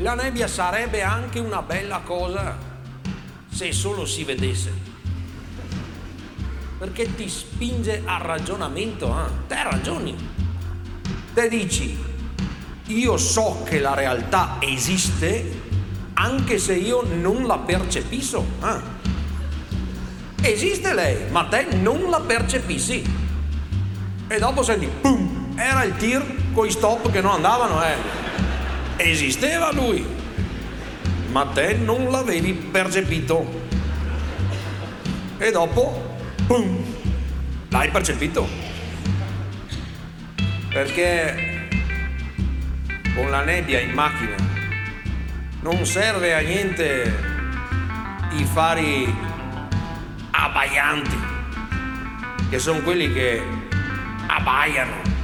La nebbia sarebbe anche una bella cosa se solo si vedesse. Perché ti spinge al ragionamento, eh? te ragioni. Te dici, io so che la realtà esiste anche se io non la percepisco. Eh? Esiste lei, ma te non la percepissi. E dopo senti, pum, era il tir con i stop che non andavano, eh. Esisteva lui, ma te non l'avevi percepito. E dopo, pum, l'hai percepito. Perché con la nebbia in macchina non serve a niente i fari abbaianti, che sono quelli che abbaiano.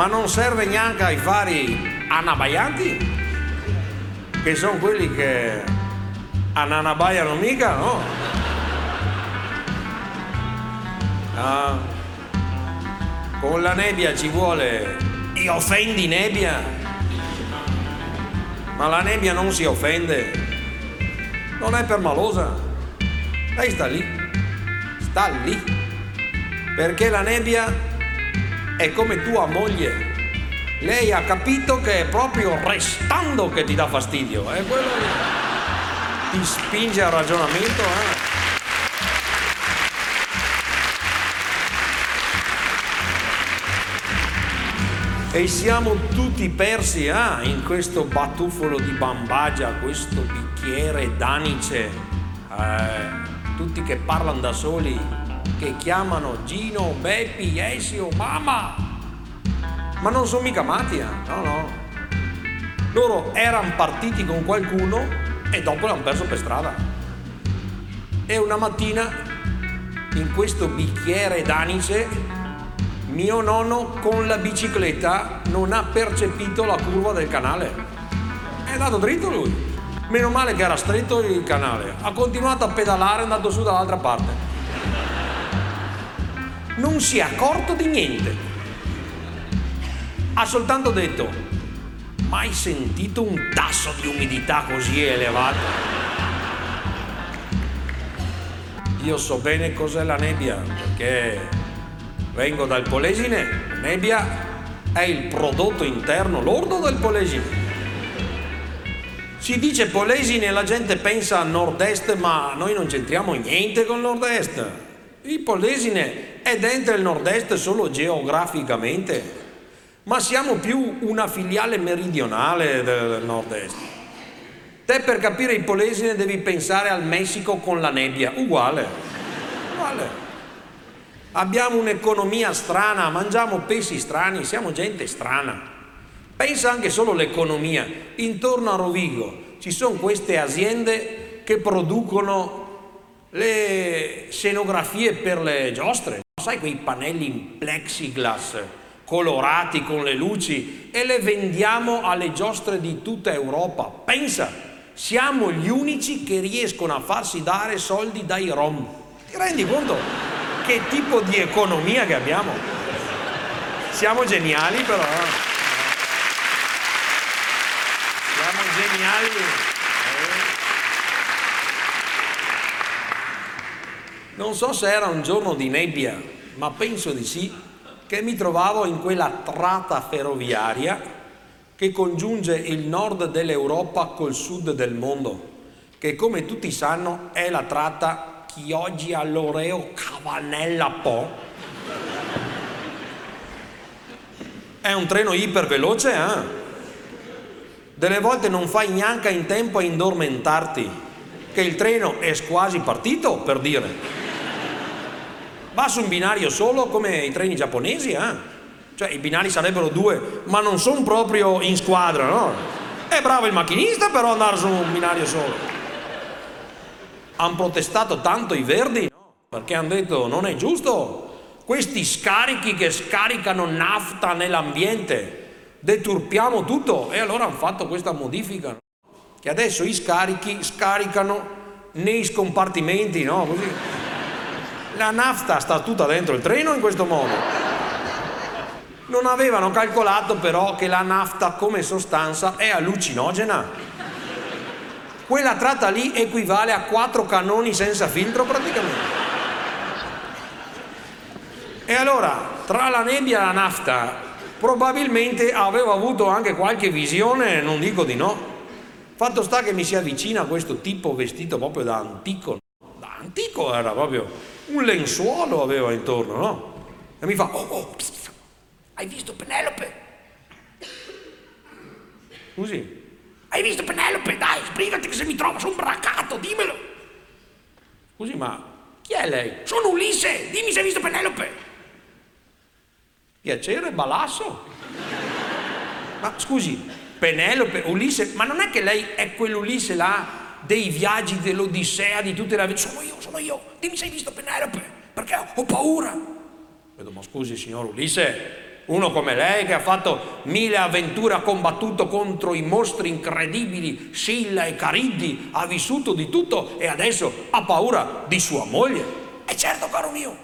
Ma non serve neanche ai fari anabbaianti, che sono quelli che ananabbaiano mica, no? Ah, con la nebbia ci vuole i offendi nebbia, ma la nebbia non si offende, non è permalosa. Lei sta lì, sta lì, perché la nebbia è come tua moglie. Lei ha capito che è proprio restando che ti dà fastidio, è quello che ti spinge al ragionamento. Eh? E siamo tutti persi eh, in questo batuffolo di bambagia, questo bicchiere d'anice. Eh, tutti che parlano da soli, che chiamano Gino, Beppi, Esio, mamma, ma non sono mica matti, eh? no, no. Loro erano partiti con qualcuno e dopo l'hanno perso per strada. E una mattina, in questo bicchiere d'anice, mio nonno con la bicicletta non ha percepito la curva del canale. È andato dritto lui. Meno male che era stretto il canale. Ha continuato a pedalare andando su dall'altra parte. Non si è accorto di niente. Ha soltanto detto, mai sentito un tasso di umidità così elevato? Io so bene cos'è la nebbia, perché vengo dal Polesine, la nebbia è il prodotto interno lordo del Polesine. Si dice Polesine e la gente pensa a nord-est, ma noi non c'entriamo niente con nord-est. Il Polesine è dentro il nord-est solo geograficamente, ma siamo più una filiale meridionale del nord-est. Te per capire il Polesine devi pensare al Messico con la nebbia, uguale. Uguale. Abbiamo un'economia strana, mangiamo pesci strani, siamo gente strana. Pensa anche solo all'economia. Intorno a Rovigo ci sono queste aziende che producono le scenografie per le giostre. Sai quei pannelli in plexiglass colorati con le luci e le vendiamo alle giostre di tutta Europa. Pensa, siamo gli unici che riescono a farsi dare soldi dai rom. Ti rendi conto che tipo di economia che abbiamo? Siamo geniali però. Eh? geniali. Non so se era un giorno di nebbia, ma penso di sì, che mi trovavo in quella tratta ferroviaria che congiunge il nord dell'Europa col sud del mondo, che come tutti sanno è la tratta Chioggia alloreo Cavanella Po. È un treno iperveloce, eh? Delle volte non fai neanche in tempo a indormentarti, che il treno è quasi partito, per dire. Va su un binario solo come i treni giapponesi, eh? Cioè i binari sarebbero due, ma non sono proprio in squadra, no? È bravo il macchinista però andare su un binario solo. Hanno protestato tanto i verdi, no? Perché hanno detto non è giusto questi scarichi che scaricano nafta nell'ambiente deturpiamo tutto e allora hanno fatto questa modifica che adesso i scarichi scaricano nei scompartimenti no? Così. La nafta sta tutta dentro il treno in questo modo Non avevano calcolato però che la nafta come sostanza è allucinogena. Quella tratta lì equivale a quattro cannoni senza filtro praticamente. E allora, tra la nebbia e la nafta, probabilmente avevo avuto anche qualche visione, non dico di no. Fatto sta che mi si avvicina questo tipo vestito proprio da antico. Da antico era proprio un lenzuolo aveva intorno, no? E mi fa, oh, oh, pss, hai visto Penelope? Scusi? Hai visto Penelope? Dai, sbrigati che se mi trova, sono braccato, dimmelo. Scusi, ma chi è lei? Sono Ulisse, dimmi se hai visto Penelope. Piacere, balasso. Ma scusi, Penelope, Ulisse, ma non è che lei è quell'Ulisse là dei viaggi dell'Odissea, di tutte le avventure? Sono io, sono io. Dimmi se hai visto Penelope, perché ho paura. Vedo, ma scusi, signor Ulisse, uno come lei che ha fatto mille avventure, ha combattuto contro i mostri incredibili, Silla e Cariddi, ha vissuto di tutto e adesso ha paura di sua moglie. E certo, caro mio,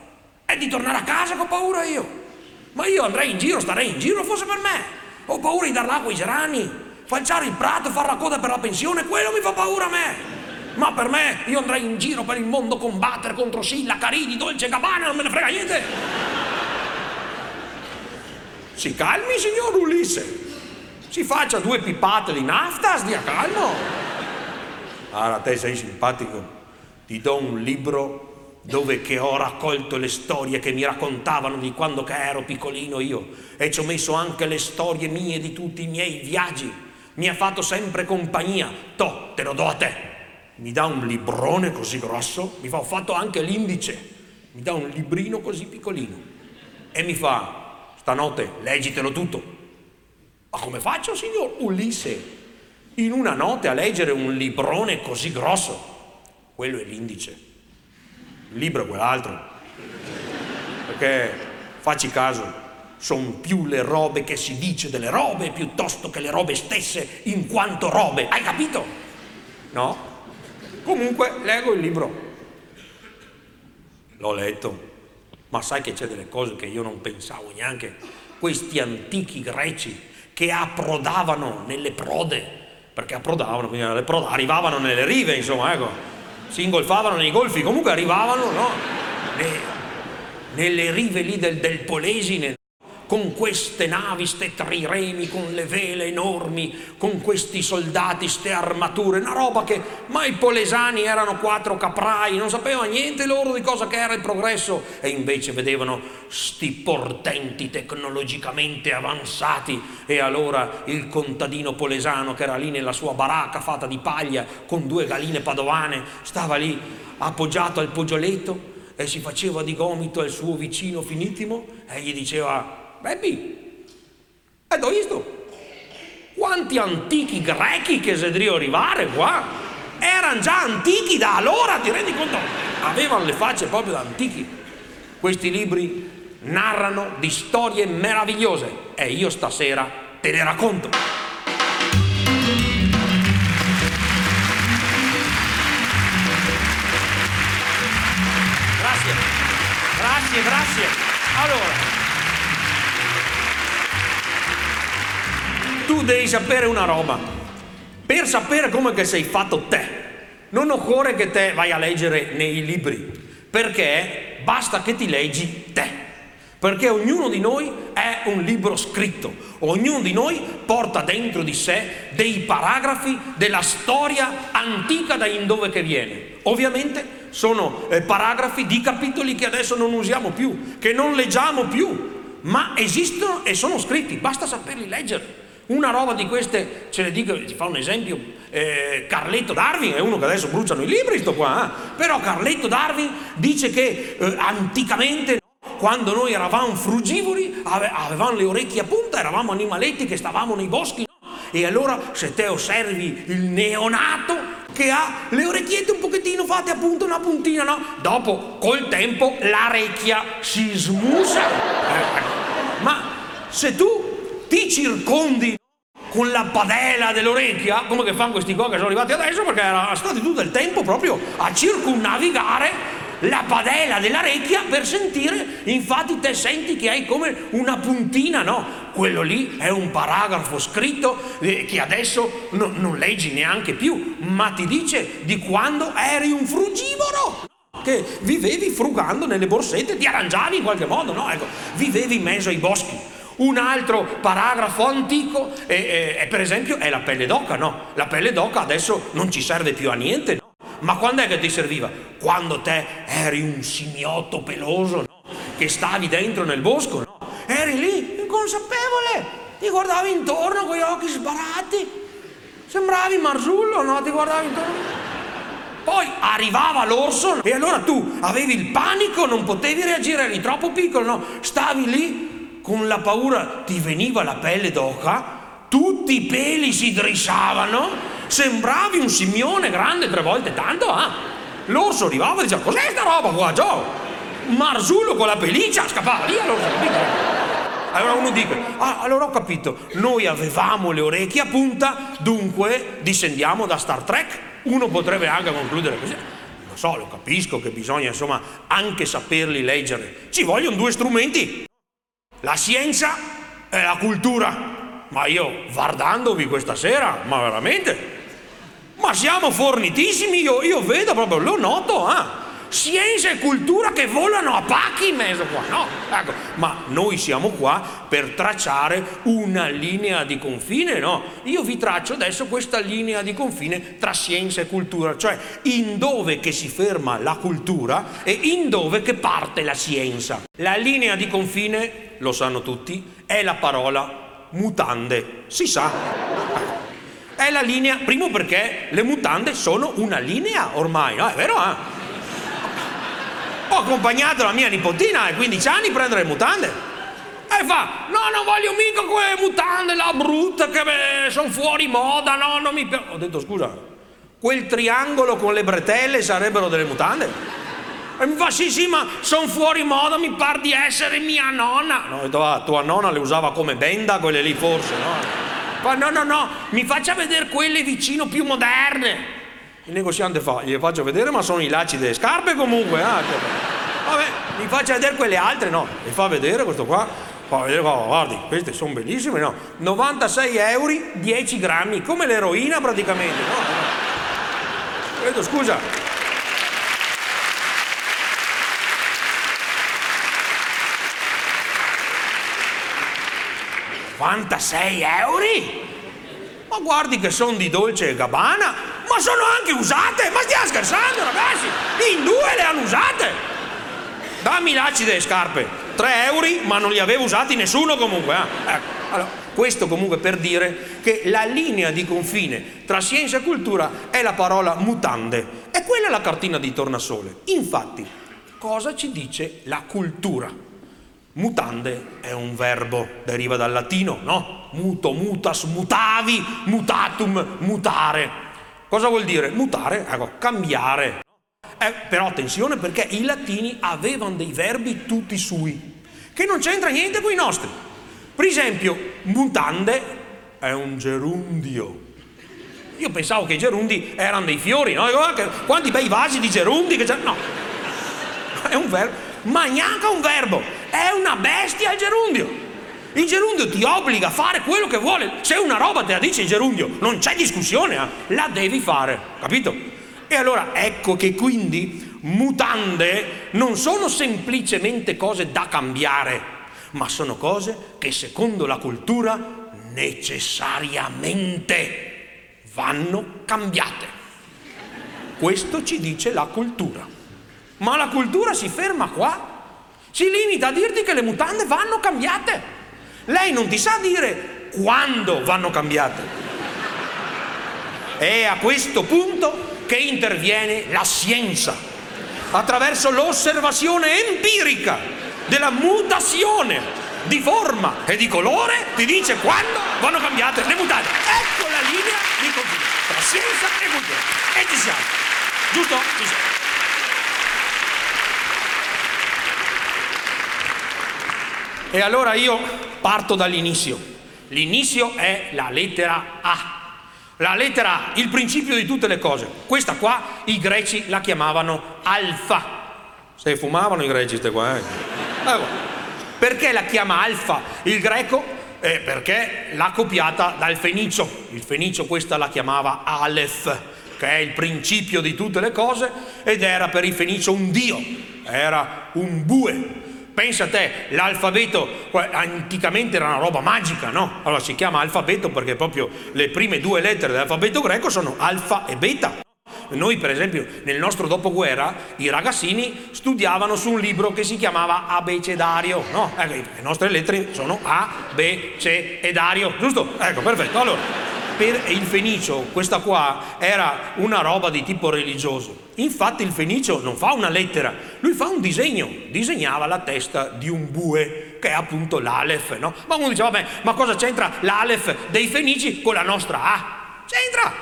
è di tornare a casa che ho paura io. Ma io andrei in giro, starei in giro fosse per me. Ho paura di dar l'acqua ai gerani, falciare il prato, fare la coda per la pensione, quello mi fa paura a me. Ma per me, io andrei in giro per il mondo a combattere contro Silla, Carini, Dolce Gabbana, non me ne frega niente. Si calmi, signor Ulisse. Si faccia due pippate di nafta, stia calmo. Allora, te sei simpatico. Ti do un libro dove che ho raccolto le storie che mi raccontavano di quando che ero piccolino io e ci ho messo anche le storie mie di tutti i miei viaggi. Mi ha fatto sempre compagnia. To, te lo do a te. Mi dà un librone così grosso, mi fa, ho fatto anche l'indice, mi dà un librino così piccolino e mi fa, stanotte leggitelo tutto. Ma come faccio, signor Ulisse, in una notte a leggere un librone così grosso? Quello è l'indice il libro è quell'altro. Perché facci caso, sono più le robe che si dice delle robe piuttosto che le robe stesse in quanto robe. Hai capito? No? Comunque leggo il libro. L'ho letto, ma sai che c'è delle cose che io non pensavo neanche. Questi antichi greci che approdavano nelle prode, perché approdavano, quindi le prode arrivavano nelle rive, insomma, ecco si ingolfavano nei golfi, comunque arrivavano no? Le, nelle rive lì del, del Polesine con queste navi, ste triremi, con le vele enormi, con questi soldati, ste armature, una roba che mai i polesani erano quattro caprai, non sapevano niente loro di cosa che era il progresso e invece vedevano sti portenti tecnologicamente avanzati e allora il contadino polesano che era lì nella sua baracca fatta di paglia con due galline padovane stava lì appoggiato al pogioletto e si faceva di gomito al suo vicino finitimo e gli diceva Beppi, hai visto? Quanti antichi grechi che sedrio arrivare qua? Erano già antichi da allora, ti rendi conto? Avevano le facce proprio da antichi. Questi libri narrano di storie meravigliose e io stasera te le racconto. Grazie, grazie, grazie. Allora, tu devi sapere una roba. Per sapere come che sei fatto te, non occorre che te vai a leggere nei libri, perché basta che ti leggi te. Perché ognuno di noi è un libro scritto, ognuno di noi porta dentro di sé dei paragrafi della storia antica da in dove che viene. Ovviamente sono eh, paragrafi di capitoli che adesso non usiamo più, che non leggiamo più, ma esistono e sono scritti, basta saperli leggere. Una roba di queste, ce ne dico, ti fa un esempio, eh, Carletto Darwin è uno che adesso bruciano i libri, sto qua, eh? però Carletto Darwin dice che eh, anticamente, quando noi eravamo frugivori, ave, avevamo le orecchie a punta, eravamo animaletti che stavamo nei boschi, no? e allora se te osservi il neonato che ha le orecchiette un pochettino fatte a punta, una puntina, no? Dopo, col tempo, l'arecchia si smusa. Eh, ma se tu ti circondi con la padella dell'orecchia, come che fanno questi qua che sono arrivati adesso, perché erano stati tutto il tempo proprio a circunnavigare la padella dell'orecchia per sentire, infatti te senti che hai come una puntina, no? Quello lì è un paragrafo scritto eh, che adesso no, non leggi neanche più, ma ti dice di quando eri un frugivoro che vivevi frugando nelle borsette, ti arrangiavi in qualche modo, no? Ecco, vivevi in mezzo ai boschi. Un altro paragrafo antico è, è, è, per esempio è la pelle d'oca, no? La pelle d'oca adesso non ci serve più a niente, no? Ma quando è che ti serviva? Quando te eri un simiotto peloso, no? Che stavi dentro nel bosco, no? Eri lì, inconsapevole, ti guardavi intorno con gli occhi sbarati, sembravi Marzullo, no? Ti guardavi intorno. Poi arrivava l'orso e allora tu avevi il panico, non potevi reagire, eri troppo piccolo, no? Stavi lì con la paura, ti veniva la pelle d'oca, tutti i peli si drissavano, sembravi un simione grande tre volte tanto, ah. L'orso arrivava e diceva, cos'è sta roba qua, Gio? Marzullo con la pelliccia, scappava via l'orso, allora uno dice, ah, allora ho capito, noi avevamo le orecchie a punta, dunque discendiamo da Star Trek. Uno potrebbe anche concludere così. Lo so, lo capisco che bisogna insomma anche saperli leggere. Ci vogliono due strumenti, la scienza e la cultura. Ma io guardandovi questa sera, ma veramente, ma siamo fornitissimi, io, io vedo proprio, lo noto, eh scienza e cultura che volano a pacchi in mezzo qua, no? Ecco, ma noi siamo qua per tracciare una linea di confine, no? Io vi traccio adesso questa linea di confine tra scienza e cultura, cioè in dove che si ferma la cultura e in dove che parte la scienza. La linea di confine, lo sanno tutti, è la parola mutande, si sa. È la linea, primo perché le mutande sono una linea ormai, no? È vero? Eh? Ho accompagnato la mia nipotina ai 15 anni a prendere le mutande. E fa, no, non voglio mica quelle mutande, la brutta, che sono fuori moda, no, non mi piace. Ho detto, scusa, quel triangolo con le bretelle sarebbero delle mutande? E mi fa, sì, sì, ma sono fuori moda, mi par di essere mia nonna. No, ho detto, ah, tua nonna le usava come benda, quelle lì forse, no? Fa, no, no, no, mi faccia vedere quelle vicino più moderne. Il negoziante fa, gli faccio vedere, ma sono i lacci delle scarpe comunque. Eh? Vabbè, mi faccia vedere quelle altre, no? Mi fa vedere questo qua. Fa vedere, oh, guardi, queste sono bellissime, no? 96 euro, 10 grammi, come l'eroina praticamente, no? Vedo, scusa. «96 euro? Ma guardi che sono di Dolce e Gabbana, ma sono anche usate! Ma stiamo scherzando, ragazzi! In due le hanno usate! Dammi lacci delle scarpe, 3 euro, ma non li avevo usati nessuno comunque. Eh? Ecco. Allora, questo comunque per dire che la linea di confine tra scienza e cultura è la parola mutande. E quella è la cartina di tornasole. Infatti, cosa ci dice la cultura? Mutande è un verbo, deriva dal latino, no? Muto, mutas, mutavi, mutatum, mutare. Cosa vuol dire? Mutare, ecco, cambiare. Eh, però attenzione perché i latini avevano dei verbi tutti sui, che non c'entra niente con i nostri. Per esempio, mutande è un gerundio. Io pensavo che i gerundi erano dei fiori, no? Quanti bei vasi di gerundi che c'è? No, è un verbo, ma neanche un verbo, è una bestia il gerundio. Il gerundio ti obbliga a fare quello che vuole. Se una roba te la dice il gerundio, non c'è discussione, eh? la devi fare, capito? E allora ecco che quindi mutande non sono semplicemente cose da cambiare, ma sono cose che secondo la cultura necessariamente vanno cambiate. Questo ci dice la cultura. Ma la cultura si ferma qua. Si limita a dirti che le mutande vanno cambiate. Lei non ti sa dire quando vanno cambiate. È a questo punto che interviene la scienza, attraverso l'osservazione empirica della mutazione di forma e di colore, ti dice quando vanno cambiate le mutate. Ecco la linea di confine tra scienza e cultura. E ci siamo. Giusto? Ci siamo. E allora io parto dall'inizio. L'inizio è la lettera A. La lettera A, il principio di tutte le cose. Questa qua i greci la chiamavano alfa. Se fumavano i greci ste qua, eh. eh perché la chiama alfa il greco? Eh, perché l'ha copiata dal fenicio. Il fenicio questa la chiamava Aleph, che è il principio di tutte le cose, ed era per i fenicio un dio, era un bue. Pensa a te, l'alfabeto anticamente era una roba magica, no? Allora si chiama alfabeto perché proprio le prime due lettere dell'alfabeto greco sono alfa e beta. Noi per esempio nel nostro dopoguerra i ragazzini studiavano su un libro che si chiamava abecedario, no? Ecco, le nostre lettere sono A, B, C e Dario, giusto? Ecco, perfetto. Allora, per il fenicio questa qua era una roba di tipo religioso. Infatti il fenicio non fa una lettera, lui fa un disegno, disegnava la testa di un bue che è appunto l'Alef, no? Ma uno diceva, vabbè, ma cosa c'entra l'Alef dei fenici con la nostra A? C'entra!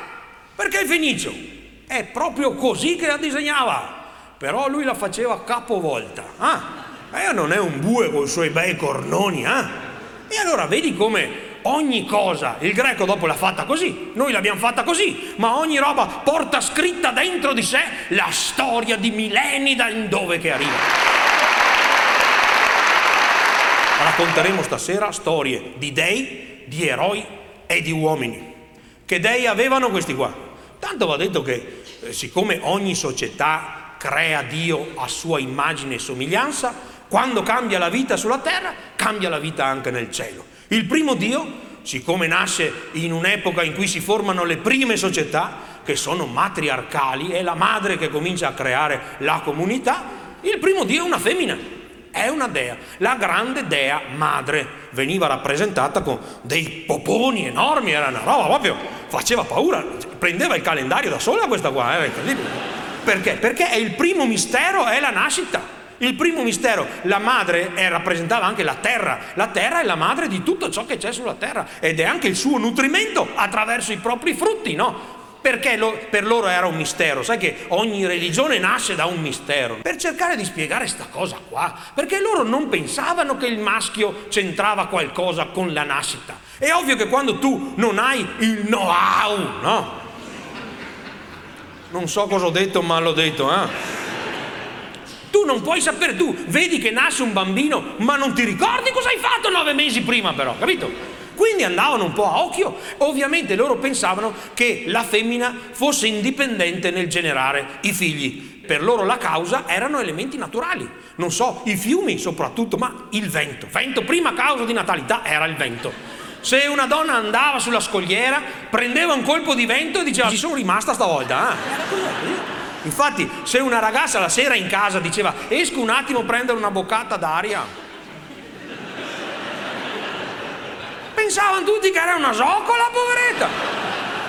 Perché il fenicio è proprio così che la disegnava, però lui la faceva capovolta. Ah, e non è un bue con i suoi bei cornoni, eh? E allora vedi come ogni cosa, il greco dopo l'ha fatta così, noi l'abbiamo fatta così, ma ogni roba porta scritta dentro di sé la storia di millenni da dove che arriva. Racconteremo stasera storie di dei, di eroi e di uomini. Che dei avevano questi qua? Tanto va detto che eh, siccome ogni società crea Dio a sua immagine e somiglianza, quando cambia la vita sulla terra, cambia la vita anche nel cielo. Il primo Dio, siccome nasce in un'epoca in cui si formano le prime società, che sono matriarcali, è la madre che comincia a creare la comunità, il primo Dio è una femmina, è una dea, la grande dea madre. Veniva rappresentata con dei poponi enormi, era una roba proprio, faceva paura, prendeva il calendario da sola questa qua, era incredibile. Perché? Perché è il primo mistero, è la nascita. Il primo mistero, la madre è, rappresentava anche la terra, la terra è la madre di tutto ciò che c'è sulla terra ed è anche il suo nutrimento attraverso i propri frutti, no? perché lo, per loro era un mistero. Sai che ogni religione nasce da un mistero. Per cercare di spiegare questa cosa qua, perché loro non pensavano che il maschio c'entrava qualcosa con la nascita. È ovvio che quando tu non hai il know-how, no? Non so cosa ho detto, ma l'ho detto, eh? Tu non puoi sapere, tu vedi che nasce un bambino, ma non ti ricordi cosa hai fatto nove mesi prima, però, capito? Quindi andavano un po' a occhio. Ovviamente loro pensavano che la femmina fosse indipendente nel generare i figli. Per loro la causa erano elementi naturali. Non so, i fiumi soprattutto, ma il vento. Vento, prima causa di natalità era il vento. Se una donna andava sulla scogliera, prendeva un colpo di vento e diceva ci sono rimasta stavolta. Eh? Infatti, se una ragazza la sera in casa diceva esco un attimo a prendere una boccata d'aria, pensavano tutti che era una zoccola, poveretta.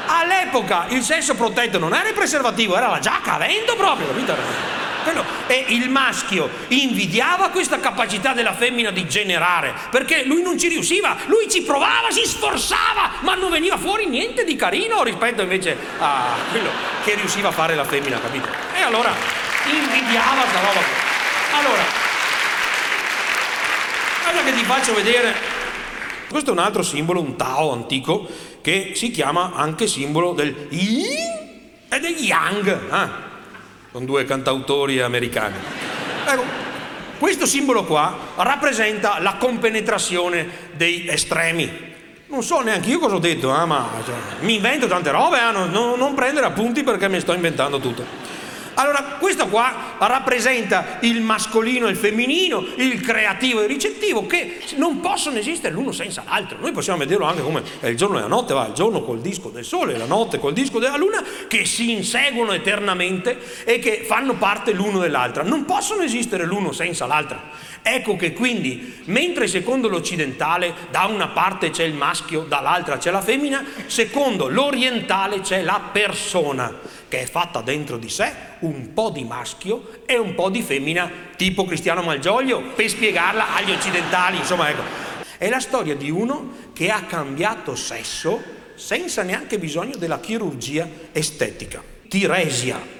All'epoca il sesso protetto non era il preservativo, era la giacca a proprio, capito? E il maschio invidiava questa capacità della femmina di generare, perché lui non ci riusciva, lui ci provava, si sforzava, ma non veniva fuori niente di carino rispetto invece a quello che riusciva a fare la femmina, capito? E allora invidiava questa roba. Allora, guarda che ti faccio vedere questo è un altro simbolo, un Tao antico, che si chiama anche simbolo del Yin e del Yang. Eh? Sono due cantautori americani. Ecco, questo simbolo qua rappresenta la compenetrazione dei estremi. Non so neanche io cosa ho detto, eh, ma cioè, mi invento tante robe, eh, non, non prendere appunti perché mi sto inventando tutto. Allora, questo qua rappresenta il mascolino e il femminino, il creativo e il ricettivo, che non possono esistere l'uno senza l'altro. Noi possiamo vederlo anche come è il giorno e la notte, va, il giorno col disco del sole, la notte col disco della luna, che si inseguono eternamente e che fanno parte l'uno dell'altra. Non possono esistere l'uno senza l'altra. Ecco che quindi, mentre secondo l'occidentale da una parte c'è il maschio, dall'altra c'è la femmina, secondo l'orientale c'è la persona che è fatta dentro di sé un po' di maschio e un po' di femmina, tipo Cristiano Malgioglio, per spiegarla agli occidentali, insomma ecco. È la storia di uno che ha cambiato sesso senza neanche bisogno della chirurgia estetica. Tiresia.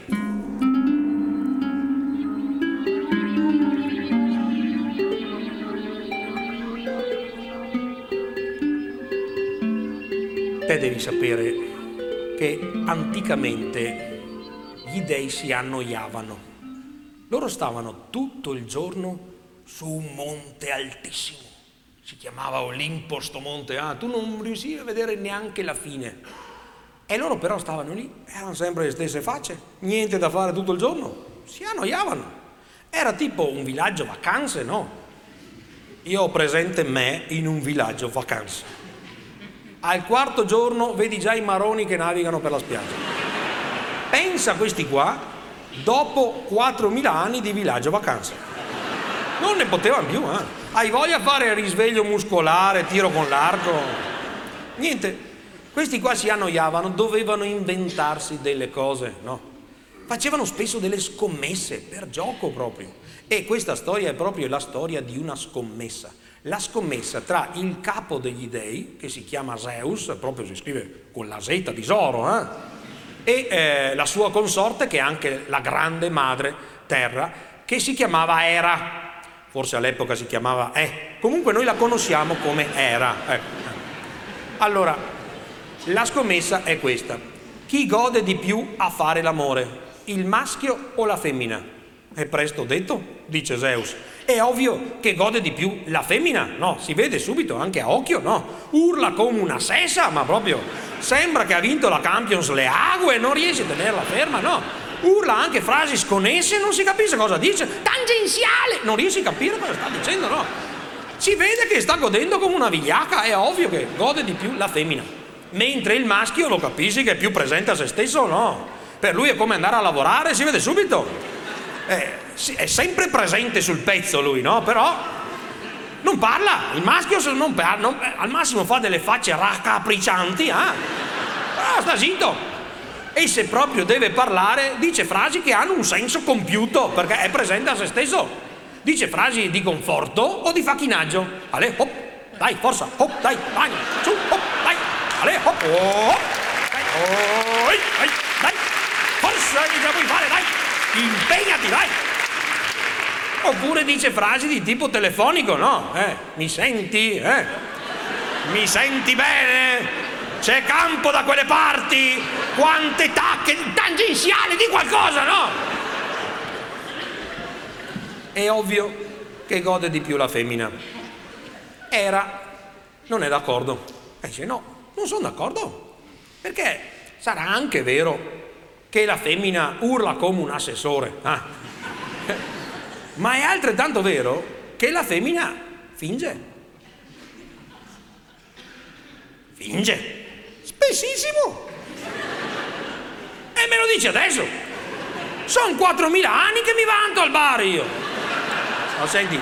Te devi sapere che anticamente gli dei si annoiavano. Loro stavano tutto il giorno su un monte altissimo. Si chiamava Olimpo sto monte, ah, tu non riuscivi a vedere neanche la fine. E loro però stavano lì, erano sempre le stesse facce, niente da fare tutto il giorno, si annoiavano. Era tipo un villaggio vacanze, no? Io ho presente me in un villaggio vacanze. Al quarto giorno vedi già i maroni che navigano per la spiaggia. Pensa a questi qua dopo 4.000 anni di villaggio vacanze. Non ne potevano più, eh? Hai voglia di fare risveglio muscolare, tiro con l'arco? Niente. Questi qua si annoiavano, dovevano inventarsi delle cose, no? Facevano spesso delle scommesse per gioco proprio. E questa storia è proprio la storia di una scommessa. La scommessa tra il capo degli dei, che si chiama Zeus, proprio si scrive con la Z di Zoro, eh? e eh, la sua consorte, che è anche la grande madre terra, che si chiamava Era forse all'epoca si chiamava E, comunque noi la conosciamo come Era. Ecco. Allora, la scommessa è questa. Chi gode di più a fare l'amore? Il maschio o la femmina? È presto detto, dice Zeus. È ovvio che gode di più la femmina, no? Si vede subito, anche a occhio, no? Urla come una sessa, ma proprio sembra che ha vinto la Champions League e non riesce a tenerla ferma, no? urla anche frasi sconnesse, non si capisce cosa dice, tangenziale, non riesci a capire cosa sta dicendo, no? Si vede che sta godendo come una vigliacca, è ovvio che gode di più la femmina, mentre il maschio lo capisci che è più presente a se stesso no? Per lui è come andare a lavorare, si vede subito. Eh, è sempre presente sul pezzo lui, no? Però non parla, il maschio non parla, non, eh, al massimo fa delle facce raccapriccianti, eh? Ah, sta zitto e se proprio deve parlare dice frasi che hanno un senso compiuto perché è presente a se stesso. Dice frasi di conforto o di facchinaggio. Ale, hop, dai, forza, hop, dai, vai, su, hop, dai, ale, hop, oh, dai, oh, dai, dai, forza che ce puoi fare, dai, impegnati, dai. Oppure dice frasi di tipo telefonico, no? Eh, mi senti? Eh? Mi senti bene? C'è campo da quelle parti? Quante tacche tangenziali di qualcosa, no? È ovvio che gode di più la femmina. Era non è d'accordo. E dice no, non sono d'accordo. Perché sarà anche vero che la femmina urla come un assessore. Ah. Ma è altrettanto vero che la femmina finge. Finge. Spessissimo. E me lo dici adesso. Sono 4.000 anni che mi vanto al bar io. Ma senti,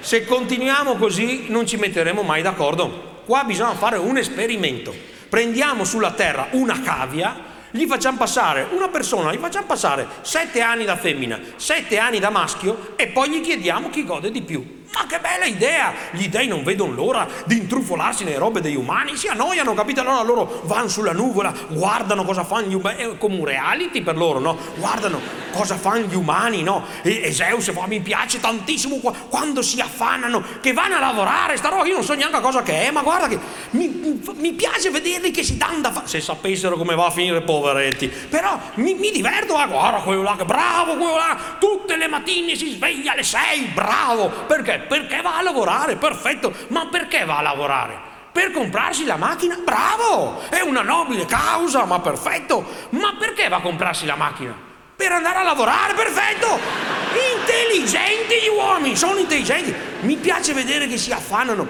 se continuiamo così non ci metteremo mai d'accordo. Qua bisogna fare un esperimento. Prendiamo sulla terra una cavia, gli facciamo passare una persona, gli facciamo passare sette anni da femmina, sette anni da maschio e poi gli chiediamo chi gode di più. Ma che bella idea! Gli dei non vedono l'ora di intrufolarsi nelle robe degli umani, si annoiano, capite? Allora loro vanno sulla nuvola, guardano cosa fanno gli umani, è come un reality per loro, no? Guardano cosa fanno gli umani, no? E, e Zeus fa, mi piace tantissimo quando si affannano, che vanno a lavorare, sta roba, io non so neanche cosa che è, ma guarda che mi, mi piace vederli che si danno da fare, se sapessero come va a finire, poveretti, però mi, mi diverto, ah, guarda quello là, bravo quello là, tutte le mattine si sveglia alle sei, bravo, perché? Perché va a lavorare, perfetto. Ma perché va a lavorare? Per comprarsi la macchina? Bravo! È una nobile causa, ma perfetto. Ma perché va a comprarsi la macchina? Per andare a lavorare, perfetto! Intelligenti gli uomini, sono intelligenti. Mi piace vedere che si affannano.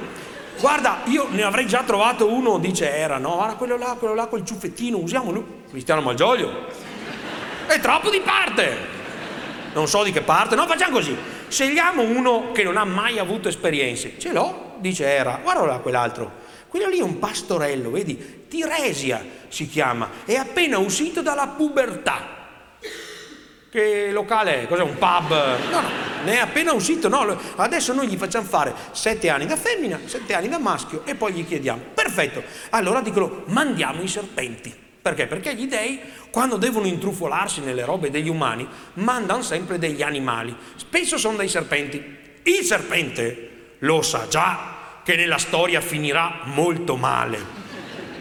Guarda, io ne avrei già trovato uno, dice era, no? Guarda quello là, quello là col ciuffettino, usiamo lui. Cristiano Malgioglio. È troppo di parte. Non so di che parte, no, facciamo così. Scegliamo uno che non ha mai avuto esperienze. Ce l'ho, dice Era. Guarda là quell'altro. Quello lì è un pastorello, vedi? Tiresia si chiama. È appena uscito dalla pubertà. Che locale è? Cos'è un pub? No, no, ne è appena uscito, no? Adesso noi gli facciamo fare sette anni da femmina, sette anni da maschio e poi gli chiediamo. Perfetto. Allora dicono, mandiamo i serpenti. Perché? Perché gli dei, quando devono intrufolarsi nelle robe degli umani, mandano sempre degli animali. Spesso sono dei serpenti. Il serpente lo sa già che nella storia finirà molto male.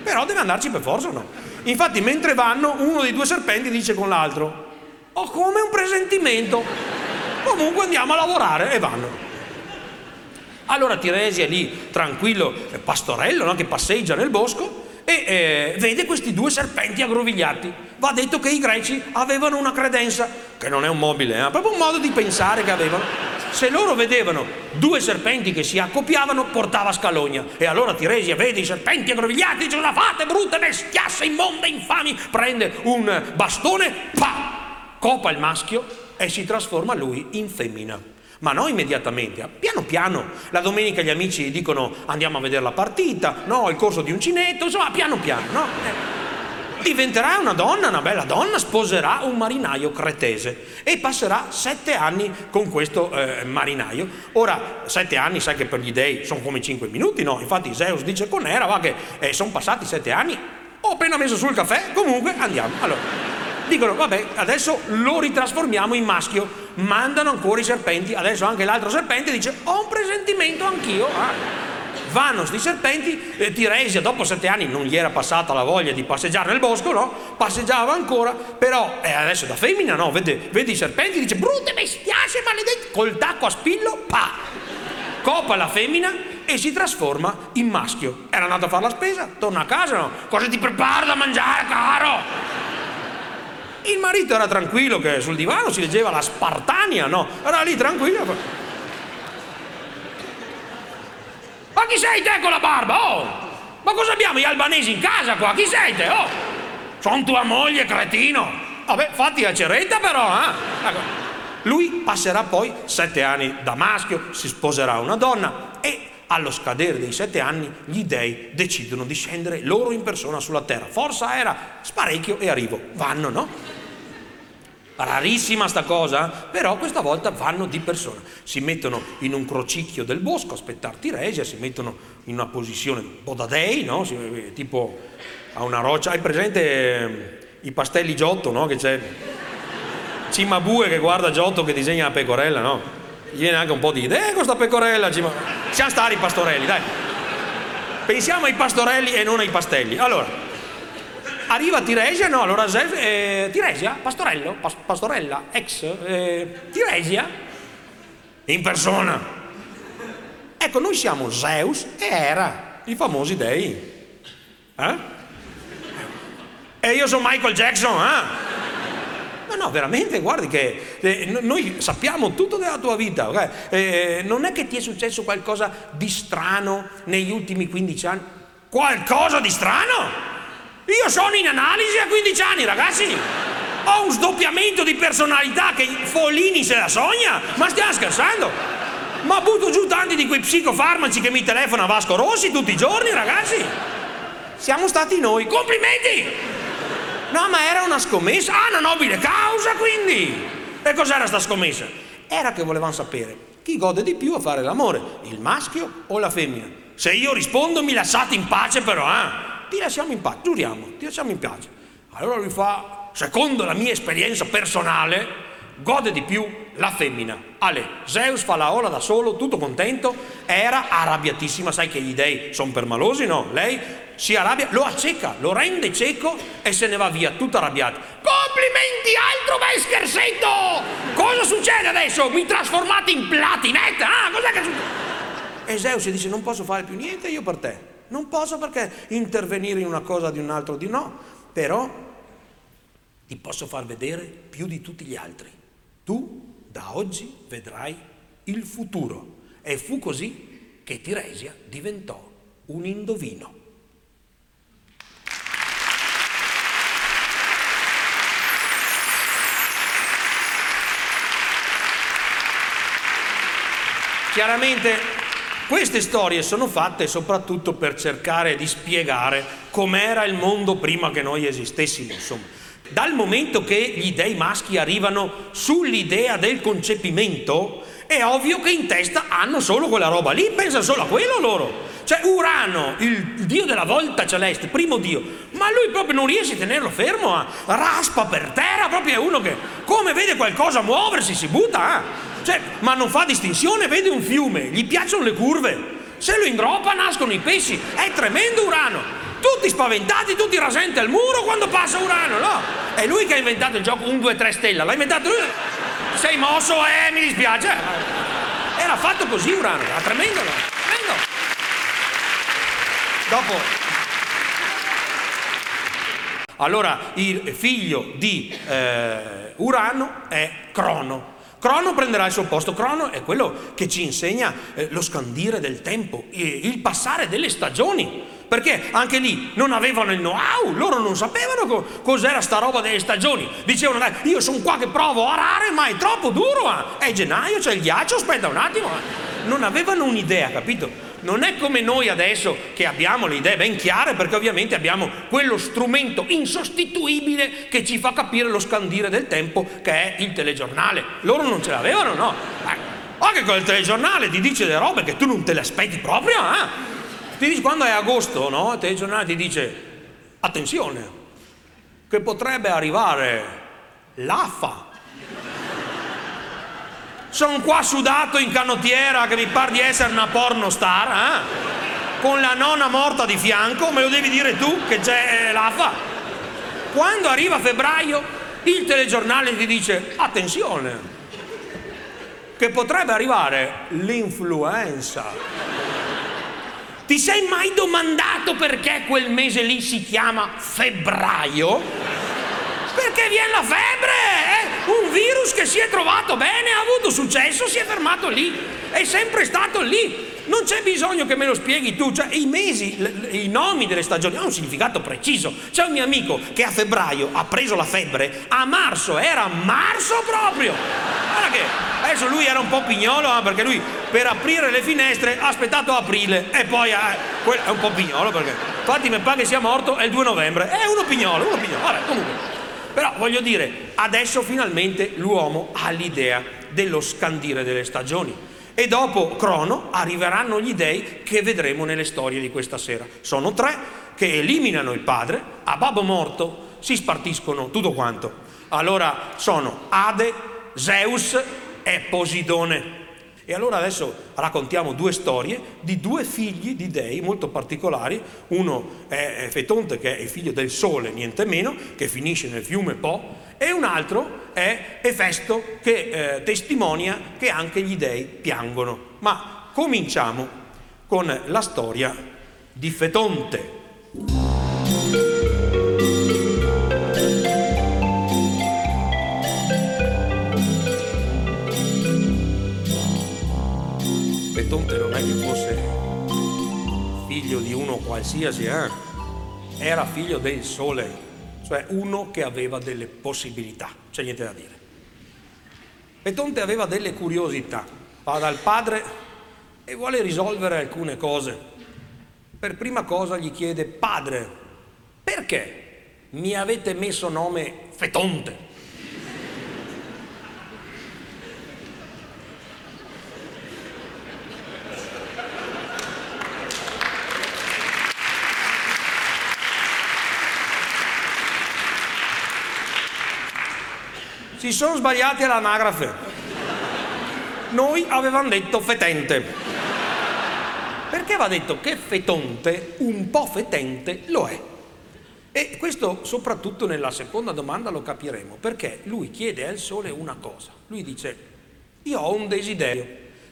Però deve andarci per forza o no? Infatti, mentre vanno, uno dei due serpenti dice con l'altro: Ho come un presentimento. comunque andiamo a lavorare e vanno. Allora Tiresia lì, tranquillo, pastorello no? che passeggia nel bosco e eh, vede questi due serpenti aggrovigliati. Va detto che i greci avevano una credenza, che non è un mobile, è eh? proprio un modo di pensare che avevano. Se loro vedevano due serpenti che si accoppiavano, portava scalogna. E allora Tiresia vede i serpenti aggrovigliati, dice: La fate, brutte bestiasse, immonde, infami! Prende un bastone, pa! Copa il maschio e si trasforma lui in femmina ma non immediatamente, piano piano. La domenica gli amici dicono andiamo a vedere la partita, no, il corso di uncinetto, insomma, piano piano, no? Eh. Diventerà una donna, una bella donna, sposerà un marinaio cretese e passerà sette anni con questo eh, marinaio. Ora, sette anni, sai che per gli dei sono come cinque minuti, no? Infatti Zeus dice con Era, va che eh, sono passati sette anni, ho appena messo sul caffè, comunque andiamo. Allora, dicono, vabbè, adesso lo ritrasformiamo in maschio mandano ancora i serpenti, adesso anche l'altro serpente dice ho un presentimento anch'io. Ah. Vanno questi serpenti, eh, Tiresia dopo sette anni non gli era passata la voglia di passeggiare nel bosco, no? Passeggiava ancora, però eh, adesso da femmina no, vede, vede i serpenti, dice brutte bestiace maledetti, col tacco a spillo, pa! Copa la femmina e si trasforma in maschio. Era andato a fare la spesa, torna a casa, no? Cosa ti preparo da mangiare, caro? Il marito era tranquillo che sul divano si leggeva la Spartania, no? Era lì tranquillo. Ma chi sei te con la barba? Oh! Ma cosa abbiamo gli albanesi in casa qua? Chi sei te? Oh! Sono tua moglie, cretino! Vabbè, fatti la ceretta però, eh? Ecco. Lui passerà poi sette anni da maschio, si sposerà una donna e allo scadere dei sette anni gli dei decidono di scendere loro in persona sulla terra. Forza era sparecchio e arrivo. Vanno, no? Rarissima sta cosa, però questa volta vanno di persona. Si mettono in un crocicchio del bosco a aspettare Tiresia, si mettono in una posizione un po' da dei, no? tipo a una roccia. Hai presente eh, i pastelli Giotto, no? Che c'è Cimabue che guarda Giotto che disegna la pecorella, no? Viene anche un po' di idea, eh, questa pecorella, Cima... siamo stati i pastorelli, dai. Pensiamo ai pastorelli e non ai pastelli. Allora, arriva Tiresia, no, allora eh, Tiresia, pastorello, pas, pastorella, ex, eh, Tiresia, in persona. Ecco, noi siamo Zeus e Era, i famosi dei. Eh? E io sono Michael Jackson, eh? No, no, veramente, guardi che eh, noi sappiamo tutto della tua vita. Okay? Eh, non è che ti è successo qualcosa di strano negli ultimi 15 anni? Qualcosa di strano? Io sono in analisi a 15 anni, ragazzi. Ho un sdoppiamento di personalità che Follini se la sogna. Ma stiamo scherzando? Ma butto giù tanti di quei psicofarmaci che mi telefona Vasco Rossi tutti i giorni, ragazzi. Siamo stati noi. Complimenti! No, ma era una scommessa. Ah, una nobile causa, quindi. E cos'era sta scommessa? Era che volevamo sapere chi gode di più a fare l'amore, il maschio o la femmina. Se io rispondo mi lasciate in pace però, eh? ti lasciamo in pace, giuriamo, ti lasciamo in pace. Allora lui fa, secondo la mia esperienza personale, gode di più la femmina. Ale, Zeus fa la ola da solo, tutto contento, era arrabbiatissima, sai che gli dei sono permalosi, no? Lei si arrabbia, lo acceca, lo rende cieco e se ne va via, tutta arrabbiata. Complimenti, altro bel scherzetto! Cosa succede adesso? Mi trasformate in platinetta? Ah, cos'è che succede? E Zeus dice, non posso fare più niente io per te. Non posso perché intervenire in una cosa di un altro di no, però ti posso far vedere più di tutti gli altri. Tu da oggi vedrai il futuro. E fu così che Tiresia diventò un indovino. Chiaramente queste storie sono fatte soprattutto per cercare di spiegare com'era il mondo prima che noi esistessimo, insomma. Dal momento che gli dei maschi arrivano sull'idea del concepimento, è ovvio che in testa hanno solo quella roba lì, pensano solo a quello loro. Cioè Urano, il dio della volta celeste, primo dio, ma lui proprio non riesce a tenerlo fermo, eh? raspa per terra, proprio è uno che come vede qualcosa muoversi si butta. Eh? Cioè, ma non fa distinzione, vede un fiume, gli piacciono le curve. Se lo ingroppa nascono i pesci. È tremendo Urano. Tutti spaventati, tutti rasenti al muro quando passa Urano, no? È lui che ha inventato il gioco 1, 2, 3 stella, l'ha inventato lui. sei mosso, eh, mi dispiace. Era fatto così Urano, era tremendo, tremendo. Dopo, allora il figlio di eh, Urano è Crono. Crono prenderà il suo posto. Crono è quello che ci insegna eh, lo scandire del tempo, il passare delle stagioni. Perché anche lì non avevano il know-how, loro non sapevano co- cos'era sta roba delle stagioni. Dicevano, dai, io sono qua che provo a arare, ma è troppo duro. Eh. È gennaio, c'è il ghiaccio, aspetta un attimo. Eh. Non avevano un'idea, capito? Non è come noi adesso che abbiamo le idee ben chiare perché ovviamente abbiamo quello strumento insostituibile che ci fa capire lo scandire del tempo che è il telegiornale. Loro non ce l'avevano, no? Anche oh, con il telegiornale ti dice delle robe che tu non te le aspetti proprio, eh? Ti dice quando è agosto, no? Il telegiornale ti dice attenzione, che potrebbe arrivare l'AFA sono qua sudato in canottiera che mi par di essere una porno star, eh? Con la nonna morta di fianco, me lo devi dire tu che c'è l'AFA. Quando arriva febbraio, il telegiornale ti dice attenzione, che potrebbe arrivare l'influenza. Ti sei mai domandato perché quel mese lì si chiama febbraio? Perché viene la febbre, eh? un virus che si è trovato bene, ha avuto successo, si è fermato lì, è sempre stato lì. Non c'è bisogno che me lo spieghi tu, cioè i mesi, i nomi delle stagioni hanno un significato preciso. C'è un mio amico che a febbraio ha preso la febbre, a marzo era marzo proprio. Guarda che adesso lui era un po' pignolo, eh, perché lui per aprire le finestre ha aspettato aprile e poi eh, è un po' pignolo perché infatti mi pare che sia morto è il 2 novembre. È uno pignolo, uno pignolo. Vabbè, comunque. Però voglio dire, adesso finalmente l'uomo ha l'idea dello scandire delle stagioni. E dopo Crono arriveranno gli dei che vedremo nelle storie di questa sera. Sono tre che eliminano il padre, a babbo morto si spartiscono tutto quanto. Allora sono Ade, Zeus e Posidone. E allora adesso raccontiamo due storie di due figli di dei molto particolari. Uno è Fetonte, che è il figlio del sole, niente meno, che finisce nel fiume Po, e un altro è Efesto, che eh, testimonia che anche gli dei piangono. Ma cominciamo con la storia di Fetonte. Betonte non è che fosse figlio di uno qualsiasi, eh? era figlio del sole, cioè uno che aveva delle possibilità, c'è niente da dire. Betonte aveva delle curiosità, va dal padre e vuole risolvere alcune cose. Per prima cosa gli chiede, padre, perché mi avete messo nome Fetonte? Si sono sbagliati all'anagrafe. Noi avevamo detto fetente. Perché va detto che fetonte, un po' fetente, lo è. E questo soprattutto nella seconda domanda lo capiremo, perché lui chiede al sole una cosa. Lui dice, io ho un desiderio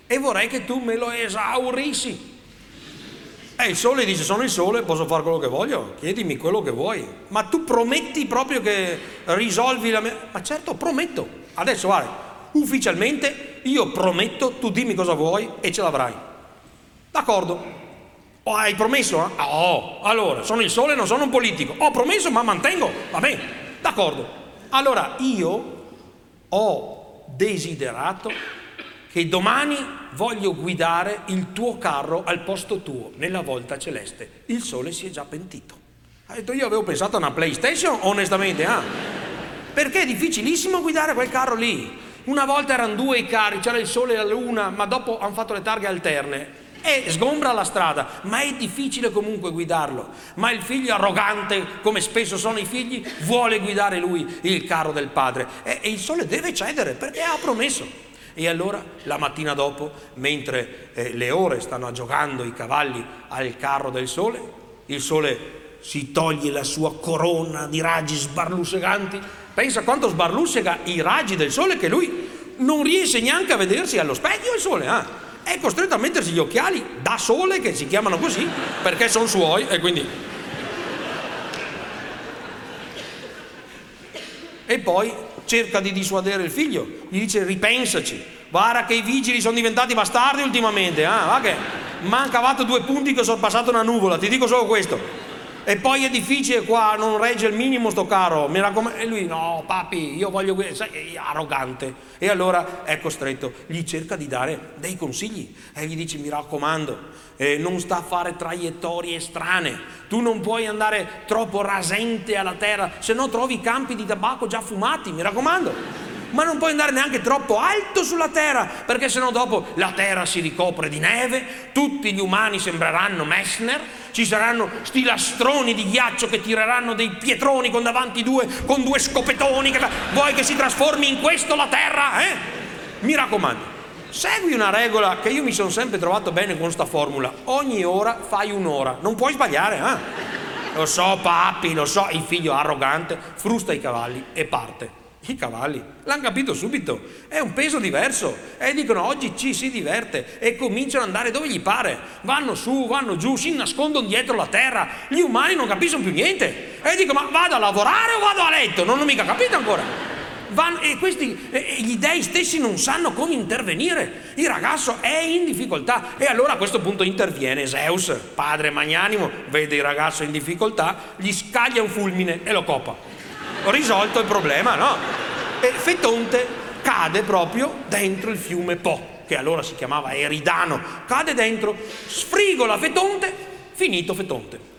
e vorrei che tu me lo esaurissi. E il sole dice, sono il sole, posso fare quello che voglio, chiedimi quello che vuoi. Ma tu prometti proprio che risolvi la mia... Ma certo, prometto. Adesso guarda, ufficialmente io prometto, tu dimmi cosa vuoi e ce l'avrai. D'accordo. Oh, hai promesso? Eh? Oh, allora, sono il sole, non sono un politico. Ho promesso, ma mantengo. Va bene, d'accordo. Allora, io ho desiderato che domani voglio guidare il tuo carro al posto tuo, nella volta celeste. Il sole si è già pentito. Ha detto io avevo pensato a una PlayStation, onestamente, ah. Perché è difficilissimo guidare quel carro lì. Una volta erano due i carri, c'era il sole e la luna, ma dopo hanno fatto le targhe alterne. E sgombra la strada, ma è difficile comunque guidarlo. Ma il figlio arrogante, come spesso sono i figli, vuole guidare lui il carro del padre. E, e il sole deve cedere perché ha promesso. E allora la mattina dopo, mentre eh, le ore stanno giocando i cavalli al carro del sole, il sole si toglie la sua corona di raggi sbarlusseganti. Pensa quanto sbarlussega i raggi del sole che lui non riesce neanche a vedersi allo specchio il sole, eh? è costretto a mettersi gli occhiali da sole, che si chiamano così, perché sono suoi e quindi... E poi cerca di dissuadere il figlio, gli dice ripensaci, guarda che i vigili sono diventati bastardi ultimamente, eh? va che cavato due punti che ho sorpassato una nuvola, ti dico solo questo. E poi è difficile qua, non regge il minimo sto caro, mi raccomando. E lui, no, papi, io voglio sai, è arrogante. E allora è costretto, gli cerca di dare dei consigli e gli dice, mi raccomando, eh, non sta a fare traiettorie strane, tu non puoi andare troppo rasente alla terra, se no trovi campi di tabacco già fumati, mi raccomando ma non puoi andare neanche troppo alto sulla terra, perché sennò dopo la terra si ricopre di neve, tutti gli umani sembreranno Messner, ci saranno sti lastroni di ghiaccio che tireranno dei pietroni con davanti due, con due scopetoni, che, vuoi che si trasformi in questo la terra? Eh? Mi raccomando, segui una regola che io mi sono sempre trovato bene con questa formula, ogni ora fai un'ora, non puoi sbagliare, eh? Lo so, papi, lo so, il figlio arrogante frusta i cavalli e parte. I cavalli l'hanno capito subito, è un peso diverso. E dicono oggi ci si diverte e cominciano ad andare dove gli pare, vanno su, vanno giù, si nascondono dietro la terra, gli umani non capiscono più niente. E dicono ma vado a lavorare o vado a letto? Non ho mica capito ancora. Vanno, e questi, e gli dei stessi non sanno come intervenire, il ragazzo è in difficoltà. E allora a questo punto interviene Zeus, padre magnanimo, vede il ragazzo in difficoltà, gli scaglia un fulmine e lo copa risolto il problema, no? E Fetonte cade proprio dentro il fiume Po, che allora si chiamava Eridano, cade dentro, sfrigola Fetonte, finito Fetonte.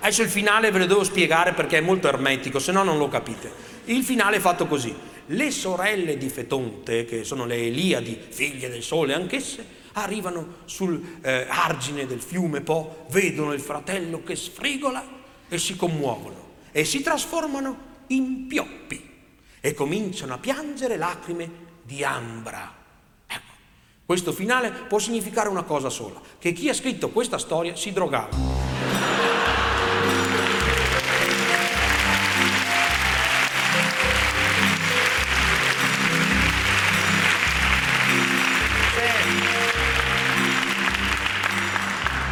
Adesso il finale ve lo devo spiegare perché è molto ermetico, se no non lo capite. Il finale è fatto così. Le sorelle di Fetonte, che sono le Eliadi, figlie del sole anch'esse, arrivano sul eh, del fiume Po, vedono il fratello che sfrigola e si commuovono e si trasformano in pioppi e cominciano a piangere lacrime di ambra. Ecco, questo finale può significare una cosa sola, che chi ha scritto questa storia si drogava.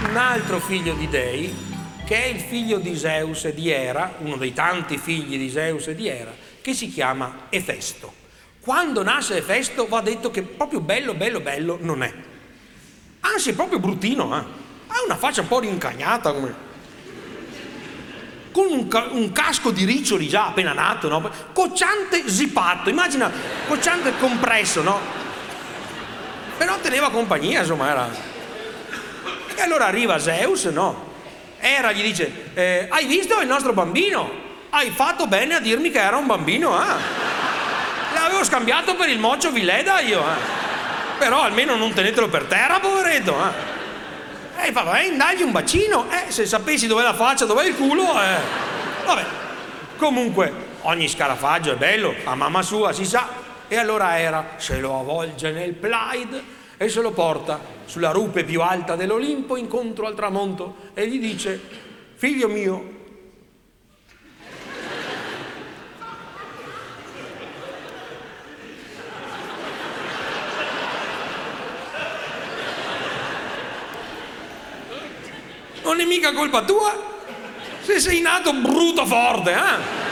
Un altro figlio di Dei che è il figlio di Zeus e di Era, uno dei tanti figli di Zeus e di Era, che si chiama Efesto. Quando nasce Efesto va detto che proprio bello, bello, bello non è. Anzi, è proprio bruttino, eh? ha una faccia un po' rincagnata come con un, ca- un, casco di riccioli già appena nato, no? cocciante zippato, immagina, cocciante compresso, no? Però teneva compagnia, insomma, era... E allora arriva Zeus, no? Era gli dice, eh, hai visto il nostro bambino? Hai fatto bene a dirmi che era un bambino, eh? L'avevo scambiato per il mocio Villeda io, eh? Però almeno non tenetelo per terra, poveretto, eh? E fa, vai, dagli un bacino, eh? Se sapessi dov'è la faccia, dov'è il culo, eh? Vabbè, comunque, ogni scarafaggio è bello, a mamma sua si sa. E allora era, se lo avvolge nel plaid e se lo porta sulla rupe più alta dell'Olimpo incontro al tramonto e gli dice, figlio mio, non è mica colpa tua se sei nato bruto forte, eh?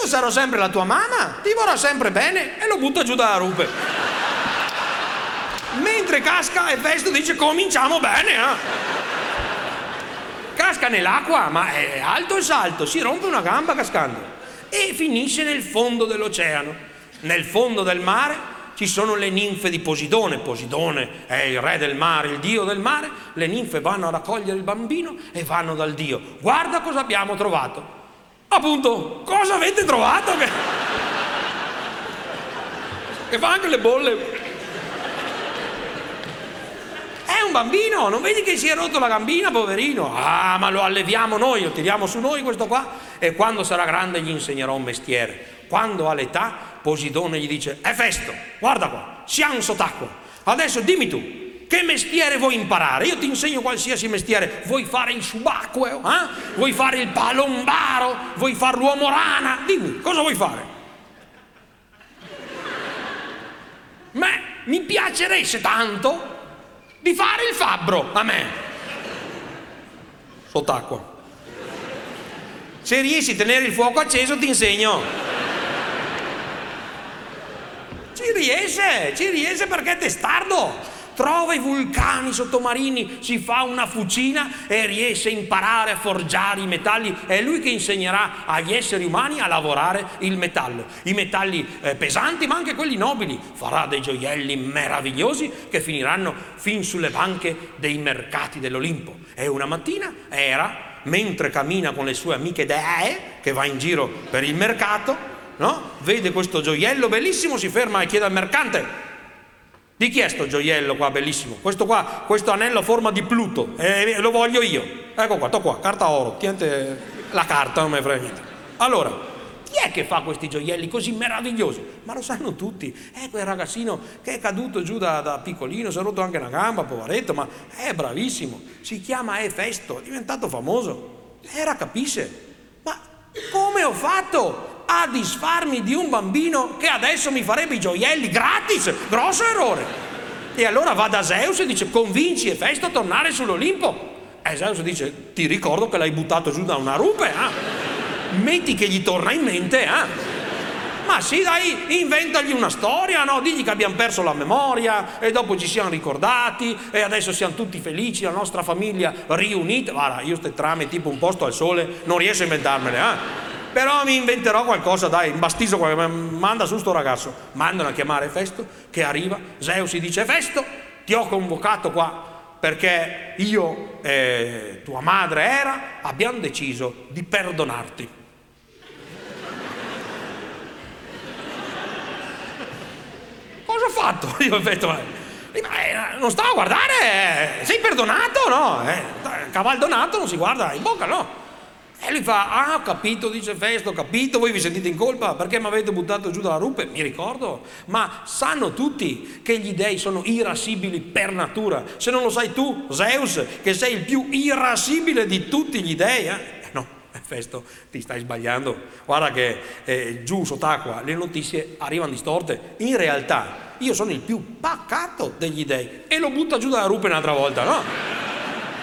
Io sarò sempre la tua mamma, ti vorrà sempre bene e lo butta giù dalla rupe mentre casca e Festo dice cominciamo bene. Eh? Casca nell'acqua, ma è alto e salto, si rompe una gamba cascando e finisce nel fondo dell'oceano. Nel fondo del mare ci sono le ninfe di Posidone, Posidone è il re del mare, il dio del mare, le ninfe vanno a raccogliere il bambino e vanno dal dio. Guarda cosa abbiamo trovato. Appunto, cosa avete trovato? Che, che fa anche le bolle è un bambino, non vedi che si è rotto la gambina, poverino? Ah, ma lo alleviamo noi, lo tiriamo su noi questo qua e quando sarà grande gli insegnerò un mestiere. Quando ha l'età, Posidone gli dice, Efesto, guarda qua, siamo sott'acqua, adesso dimmi tu, che mestiere vuoi imparare? Io ti insegno qualsiasi mestiere. Vuoi fare il subacqueo? Eh? Vuoi fare il palombaro? Vuoi fare l'uomo rana? Dimmi, cosa vuoi fare? Ma mi piacerebbe tanto di fare il fabbro a me. Sott'acqua. Se riesci a tenere il fuoco acceso ti insegno. Ci riesce, ci riesce perché è testardo trova i vulcani sottomarini, si fa una fucina e riesce a imparare a forgiare i metalli. È lui che insegnerà agli esseri umani a lavorare il metallo, i metalli eh, pesanti ma anche quelli nobili. Farà dei gioielli meravigliosi che finiranno fin sulle banche dei mercati dell'Olimpo. E una mattina era, mentre cammina con le sue amiche dee, che va in giro per il mercato, no? vede questo gioiello bellissimo, si ferma e chiede al mercante di chi è sto gioiello qua, bellissimo? Questo qua, questo anello a forma di Pluto, eh, lo voglio io. Ecco qua, to qua, carta oro, tiente la carta, non me frega niente. Allora, chi è che fa questi gioielli così meravigliosi? Ma lo sanno tutti, è quel ragazzino che è caduto giù da, da piccolino, si è rotto anche una gamba, poveretto, ma è bravissimo. Si chiama Efesto, è diventato famoso. Era, capisce? Ma come ho fatto a disfarmi di un bambino che adesso mi farebbe i gioielli gratis, grosso errore. E allora va da Zeus e dice convinci Efesto a tornare sull'Olimpo. E Zeus dice ti ricordo che l'hai buttato giù da una rupe, eh? metti che gli torna in mente, eh? Ma sì, dai, inventagli una storia, no? Digli che abbiamo perso la memoria e dopo ci siamo ricordati e adesso siamo tutti felici, la nostra famiglia riunita. Guarda, io ste trame tipo un posto al sole, non riesco a inventarmele, eh? Però mi inventerò qualcosa, dai, qualcosa, manda su sto ragazzo. Mandano a chiamare Festo, che arriva, Zeus dice, Festo, ti ho convocato qua perché io e tua madre era, abbiamo deciso di perdonarti. Cosa ho fatto? Io ho detto, eh, non stavo a guardare, sei perdonato no? Eh, cavaldonato non si guarda in bocca, no? E lui fa, ah ho capito, dice Festo, ho capito, voi vi sentite in colpa perché mi avete buttato giù dalla rupe, mi ricordo, ma sanno tutti che gli dei sono irascibili per natura. Se non lo sai tu, Zeus, che sei il più irascibile di tutti gli dei, eh? eh no, Festo, ti stai sbagliando. Guarda che eh, giù sott'acqua le notizie arrivano distorte. In realtà io sono il più pacato degli dei e lo butta giù dalla rupe un'altra volta, no?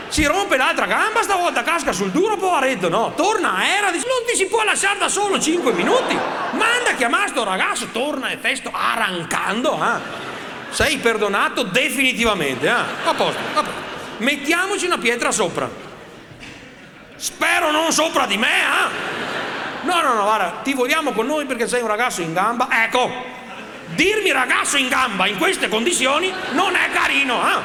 Si rompe l'altra gamba, stavolta casca sul duro, poveretto, no? Torna a Era, dice, non ti si può lasciare da solo 5 minuti. Manda a chiamare sto ragazzo, torna e festo arrancando, eh? Sei perdonato definitivamente, eh? A posto, a posto. Mettiamoci una pietra sopra. Spero non sopra di me, eh? No, no, no, guarda, ti vogliamo con noi perché sei un ragazzo in gamba. Ecco, dirmi ragazzo in gamba in queste condizioni non è carino, eh?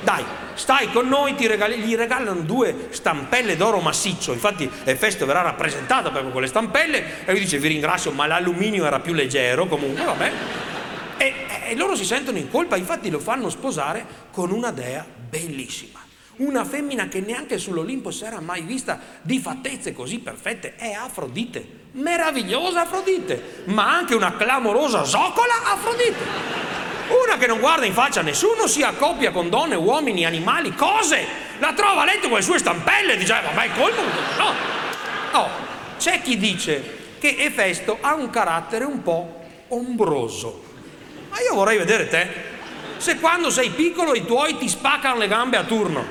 Dai, stai con noi, regali, gli regalano due stampelle d'oro massiccio, infatti il festo verrà rappresentato proprio con le stampelle e lui dice vi ringrazio ma l'alluminio era più leggero comunque, vabbè. E, e loro si sentono in colpa, infatti lo fanno sposare con una dea bellissima. Una femmina che neanche sull'Olimpo si era mai vista di fattezze così perfette è Afrodite, meravigliosa Afrodite, ma anche una clamorosa zoccola Afrodite. Una che non guarda in faccia a nessuno, si accoppia con donne, uomini, animali, cose. La trova a letto con le sue stampelle e dice, eh, ma è colpo. No. Oh, c'è chi dice che Efesto ha un carattere un po' ombroso. Ma io vorrei vedere te. Se quando sei piccolo i tuoi ti spaccano le gambe a turno,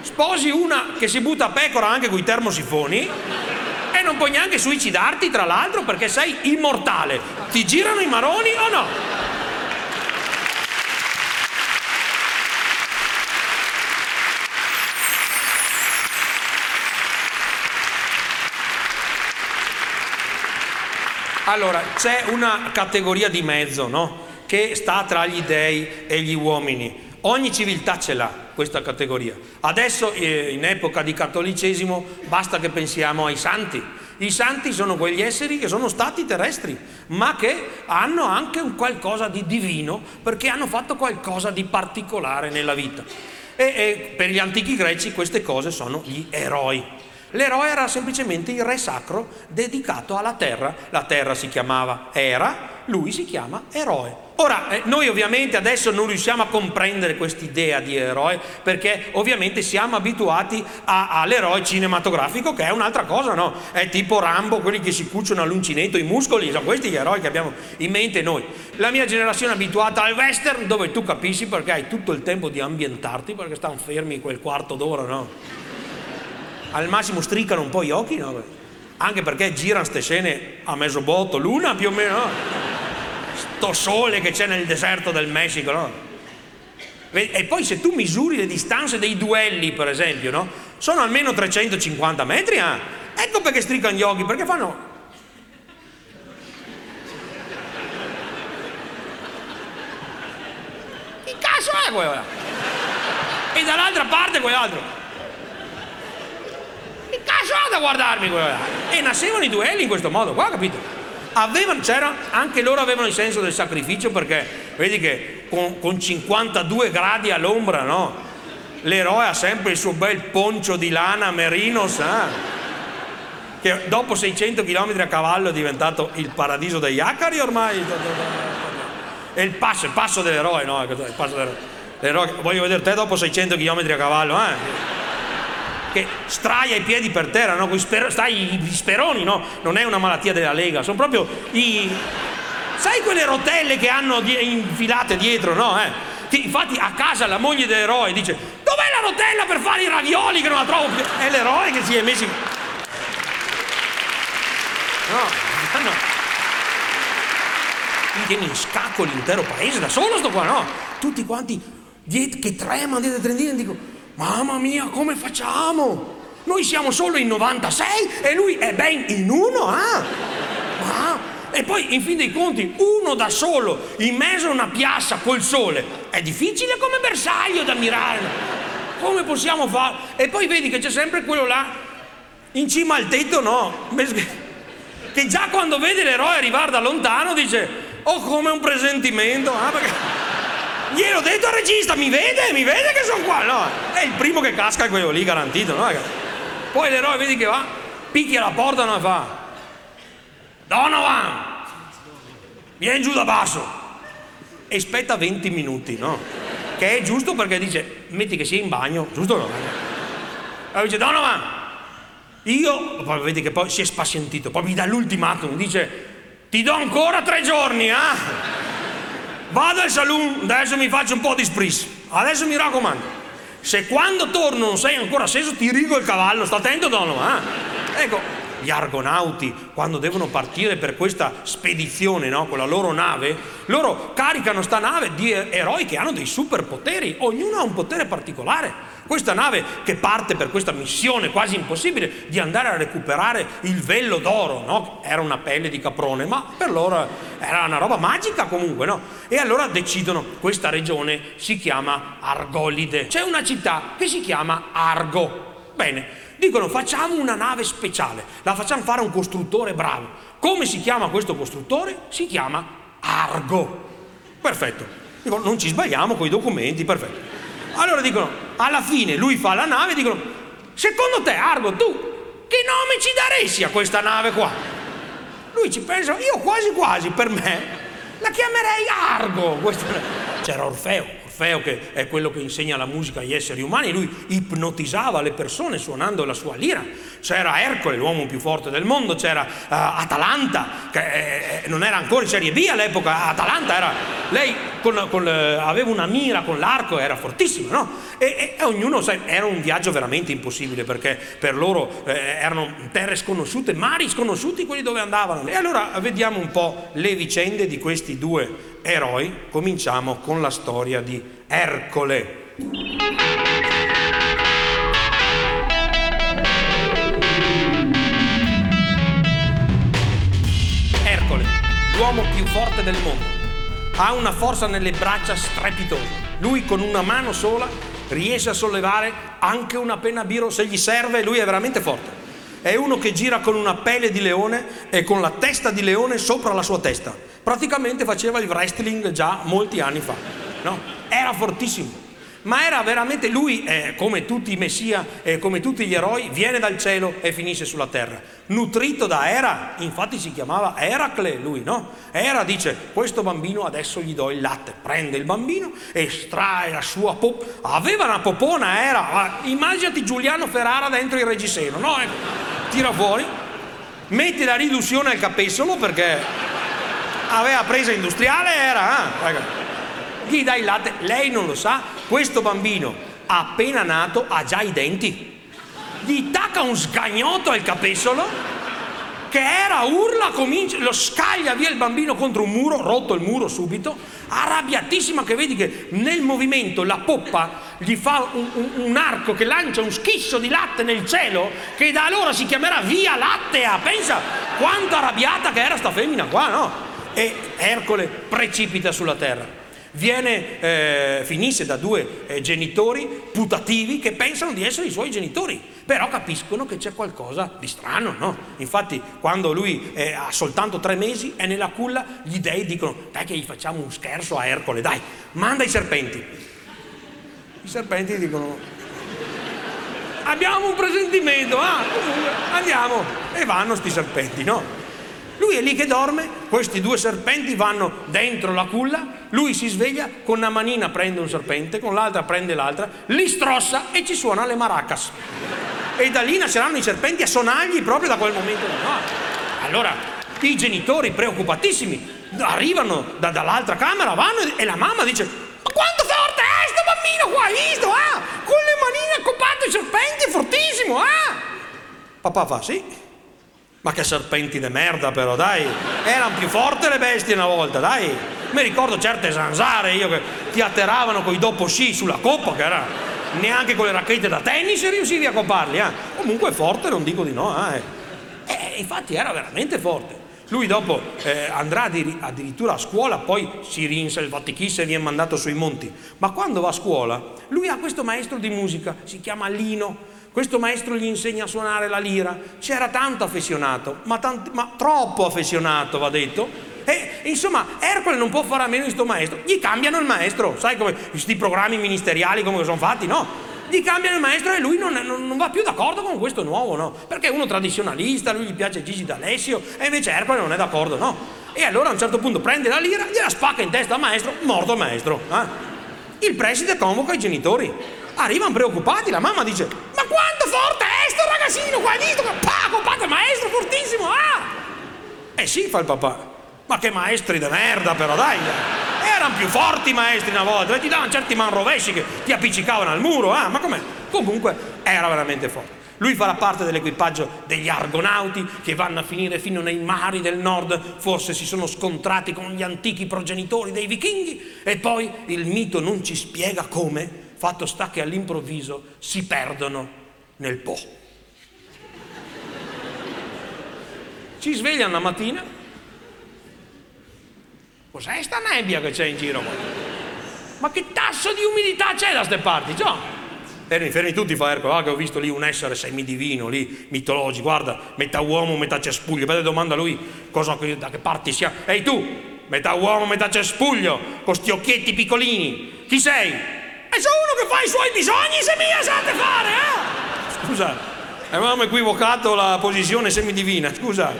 sposi una che si butta a pecora anche con i termosifoni e non puoi neanche suicidarti, tra l'altro, perché sei immortale. Ti girano i maroni o no? Allora, c'è una categoria di mezzo, no? Che sta tra gli dei e gli uomini. Ogni civiltà ce l'ha questa categoria. Adesso, eh, in epoca di cattolicesimo, basta che pensiamo ai santi. I santi sono quegli esseri che sono stati terrestri, ma che hanno anche un qualcosa di divino, perché hanno fatto qualcosa di particolare nella vita. E, e per gli antichi greci queste cose sono gli eroi. L'eroe era semplicemente il re sacro dedicato alla terra. La terra si chiamava Era, lui si chiama eroe. Ora, eh, noi ovviamente adesso non riusciamo a comprendere quest'idea di eroe perché ovviamente siamo abituati a, all'eroe cinematografico che è un'altra cosa, no? È tipo Rambo, quelli che si cuciono all'uncinetto i muscoli, sono questi gli eroi che abbiamo in mente noi. La mia generazione è abituata al western dove tu capisci perché hai tutto il tempo di ambientarti perché stanno fermi quel quarto d'ora, no? Al massimo stricano un po' gli occhi, no? Anche perché girano queste scene a mezzo botto, l'una più o meno, no? sto sole che c'è nel deserto del Messico, no? E poi se tu misuri le distanze dei duelli, per esempio, no? Sono almeno 350 metri, eh? Ecco perché stricano gli occhi, perché fanno... Che cazzo è quello? E dall'altra parte quell'altro. Ha da guardarmi? E nascevano i duelli in questo modo, qua, capito? avevano, anche loro avevano il senso del sacrificio perché vedi che con, con 52 gradi all'ombra, no? L'eroe ha sempre il suo bel poncio di lana merino, sa? Che dopo 600 km a cavallo è diventato il paradiso degli acari ormai. È il passo, il passo dell'eroe, no? Il passo dell'eroe. L'eroe, voglio vedere te dopo 600 km a cavallo, eh? Che straia i piedi per terra, no? Sper- stai i speroni, no? Non è una malattia della Lega, sono proprio i... Sai quelle rotelle che hanno di- infilate dietro, no? Eh? Che infatti a casa la moglie dell'eroe dice dov'è la rotella per fare i ravioli che non la trovo più? È l'eroe che si è messo... No, no. Mi tiene in scacco l'intero paese da solo sto qua, no? Tutti quanti dietro, che tremano dietro Trentino e dico Mamma mia, come facciamo? Noi siamo solo in 96 e lui è ben in uno, ah! Ma, e poi, in fin dei conti, uno da solo, in mezzo a una piazza col sole, è difficile come bersaglio da mirare. Come possiamo fare? E poi vedi che c'è sempre quello là, in cima al tetto, no? Che già quando vede l'eroe arrivare da lontano dice, oh come un presentimento, ah, perché... Gliel'ho detto al regista, mi vede, mi vede che sono qua, no? È il primo che casca è quello lì, garantito, no? Poi l'eroe vedi che va, picchia la porta e fa, Donovan, vieni giù da basso. E aspetta 20 minuti, no? Che è giusto perché dice, metti che sia in bagno, giusto o no? Allora dice, Donovan, io, poi vedi che poi si è spazientito, poi mi dà l'ultimatum, dice, ti do ancora tre giorni, eh? Vado al saloon, adesso mi faccio un po' di spris. Adesso mi raccomando, se quando torno non sei ancora acceso ti rigo il cavallo, sta attento Donovan. Eh? Ecco, gli argonauti, quando devono partire per questa spedizione no, con la loro nave, loro caricano sta nave di eroi che hanno dei superpoteri, ognuno ha un potere particolare. Questa nave che parte per questa missione quasi impossibile di andare a recuperare il vello d'oro, no? Era una pelle di caprone, ma per loro era una roba magica comunque, no? E allora decidono, questa regione si chiama Argolide. C'è una città che si chiama Argo. Bene, dicono facciamo una nave speciale, la facciamo fare a un costruttore bravo. Come si chiama questo costruttore? Si chiama Argo. Perfetto. Dicono, non ci sbagliamo con i documenti, perfetto. Allora dicono, alla fine lui fa la nave e dicono, secondo te Argo, tu che nome ci daresti a questa nave qua? Lui ci pensa, io quasi quasi per me la chiamerei Argo. C'era Orfeo, Orfeo che è quello che insegna la musica agli esseri umani, lui ipnotizzava le persone suonando la sua lira. C'era Ercole, l'uomo più forte del mondo, c'era uh, Atalanta, che eh, eh, non era ancora in Serie B all'epoca, Atalanta era, lei con, con, uh, aveva una mira con l'arco, era fortissima, no? E, e, ognuno, sai, era un viaggio veramente impossibile perché per loro eh, erano terre sconosciute, mari sconosciuti quelli dove andavano. E allora vediamo un po' le vicende di questi due eroi, cominciamo con la storia di. Ercole, l'uomo più forte del mondo, ha una forza nelle braccia strepitosa. Lui con una mano sola riesce a sollevare anche una penna biro se gli serve, lui è veramente forte. È uno che gira con una pelle di leone e con la testa di leone sopra la sua testa. Praticamente faceva il wrestling già molti anni fa. No? Era fortissimo. Ma era veramente lui, eh, come tutti i messia, eh, come tutti gli eroi, viene dal cielo e finisce sulla terra. Nutrito da Era, infatti si chiamava Eracle lui, no? Era dice, questo bambino adesso gli do il latte, prende il bambino, estrae la sua popona, aveva una popona Era, immaginati Giuliano Ferrara dentro il reggiseno, no? Ecco, tira fuori, mette la riduzione al capessolo perché aveva presa industriale Era, eh? Gli dai il latte, lei non lo sa, questo bambino appena nato ha già i denti. Gli tacca un sgagnotto al capesolo che era urla, comincia, lo scaglia via il bambino contro un muro, rotto il muro subito, arrabbiatissima che vedi che nel movimento la poppa gli fa un, un, un, arco che lancia un schisso di latte nel cielo che da allora si chiamerà Via Lattea. Pensa quanto arrabbiata che era sta femmina qua, no? E Ercole precipita sulla terra viene, eh, finisce da due eh, genitori putativi che pensano di essere i suoi genitori, però capiscono che c'è qualcosa di strano, no? Infatti quando lui eh, ha soltanto tre mesi è nella culla, gli dei dicono dai che gli facciamo un scherzo a Ercole, dai, manda i serpenti. I serpenti dicono abbiamo un presentimento, ah, andiamo e vanno sti serpenti, no? Lui è lì che dorme, questi due serpenti vanno dentro la culla, lui si sveglia, con una manina prende un serpente, con l'altra prende l'altra, li strossa e ci suona le maracas. E da lì nasceranno i serpenti a sonagli proprio da quel momento. No. Allora, i genitori preoccupatissimi arrivano da, dall'altra camera, vanno e la mamma dice ma quanto forte è sto bambino qua, visto? Ah, con le manine accopate i serpenti, fortissimo, ah! Papà fa sì, ma che serpenti di merda però, dai! Erano più forti le bestie una volta, dai! Mi ricordo certe zanzare io che ti atterravano con i dopo sci sulla coppa, che era neanche con le racchette da tennis riuscivi a coparli, eh? Comunque forte, non dico di no, eh. eh infatti era veramente forte. Lui dopo eh, andrà addirittura a scuola, poi si rinselvatichissa e viene mandato sui monti. Ma quando va a scuola, lui ha questo maestro di musica, si chiama Lino, questo maestro gli insegna a suonare la lira, c'era tanto affezionato, ma, tanti, ma troppo affezionato va detto. E insomma, Ercole non può fare a meno di questo maestro, gli cambiano il maestro, sai come questi programmi ministeriali come sono fatti, no? Gli cambiano il maestro e lui non, non, non, va più d'accordo con questo nuovo, no? Perché è uno tradizionalista, lui gli piace Gigi D'Alessio e invece Ercole non è d'accordo, no? E allora a un certo punto prende la lira, gliela spacca in testa al maestro, morto il maestro. Eh? Il preside convoca i genitori, arrivano preoccupati, la mamma dice ma quanto forte è sto ragazzino qua dito che pa, compate maestro fortissimo ah! Eh sì fa il papà ma che maestri di merda però dai! Erano più forti i maestri una volta e ti davano certi man rovesci che ti appiccicavano al muro ah ma com'è? Comunque era veramente forte. Lui farà parte dell'equipaggio degli argonauti che vanno a finire fino nei mari del nord, forse si sono scontrati con gli antichi progenitori dei vichinghi e poi il mito non ci spiega come, Fatto sta che all'improvviso si perdono nel Po. Ci svegliano la mattina. Cos'è sta nebbia che c'è in giro qua? Ma che tasso di umidità c'è da ste parti? Già. Fermi, fermi tutti, fa Ercole, ah, che ho visto lì un essere semidivino, lì, mitologico, guarda, metà uomo, metà cespuglio. Poi domanda lui cosa, da che parti sia. Ehi tu, metà uomo, metà cespuglio, con sti occhietti piccolini. Chi sei? E sono uno che fa i suoi bisogni se mi sate fare, eh? Scusa, avevamo equivocato la posizione semidivina, scusa.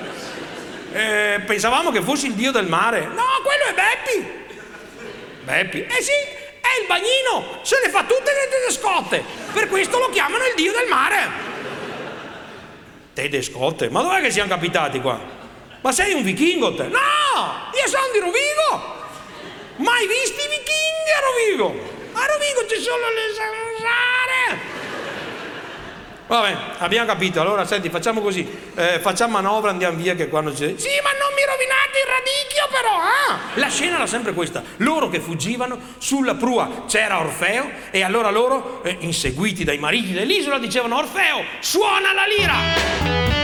Eh, pensavamo che fossi il dio del mare. No, quello è Beppi. Beppi? Eh sì, è il bagnino, se le fa tutte le tedescotte. Per questo lo chiamano il dio del mare. Tedescotte? Ma dov'è che siamo capitati qua? Ma sei un vichingo te? No! Io sono di Rovigo! Mai visti i vichinghi a Rovigo? A Rovigo ci sono le zanzare! Vabbè, abbiamo capito. Allora, senti, facciamo così. Eh, facciamo manovra, andiamo via che quando c'è... Sì, ma non mi rovinate il radicchio però, eh? La scena era sempre questa. Loro che fuggivano, sulla prua c'era Orfeo e allora loro, eh, inseguiti dai mariti dell'isola, dicevano Orfeo, suona la lira!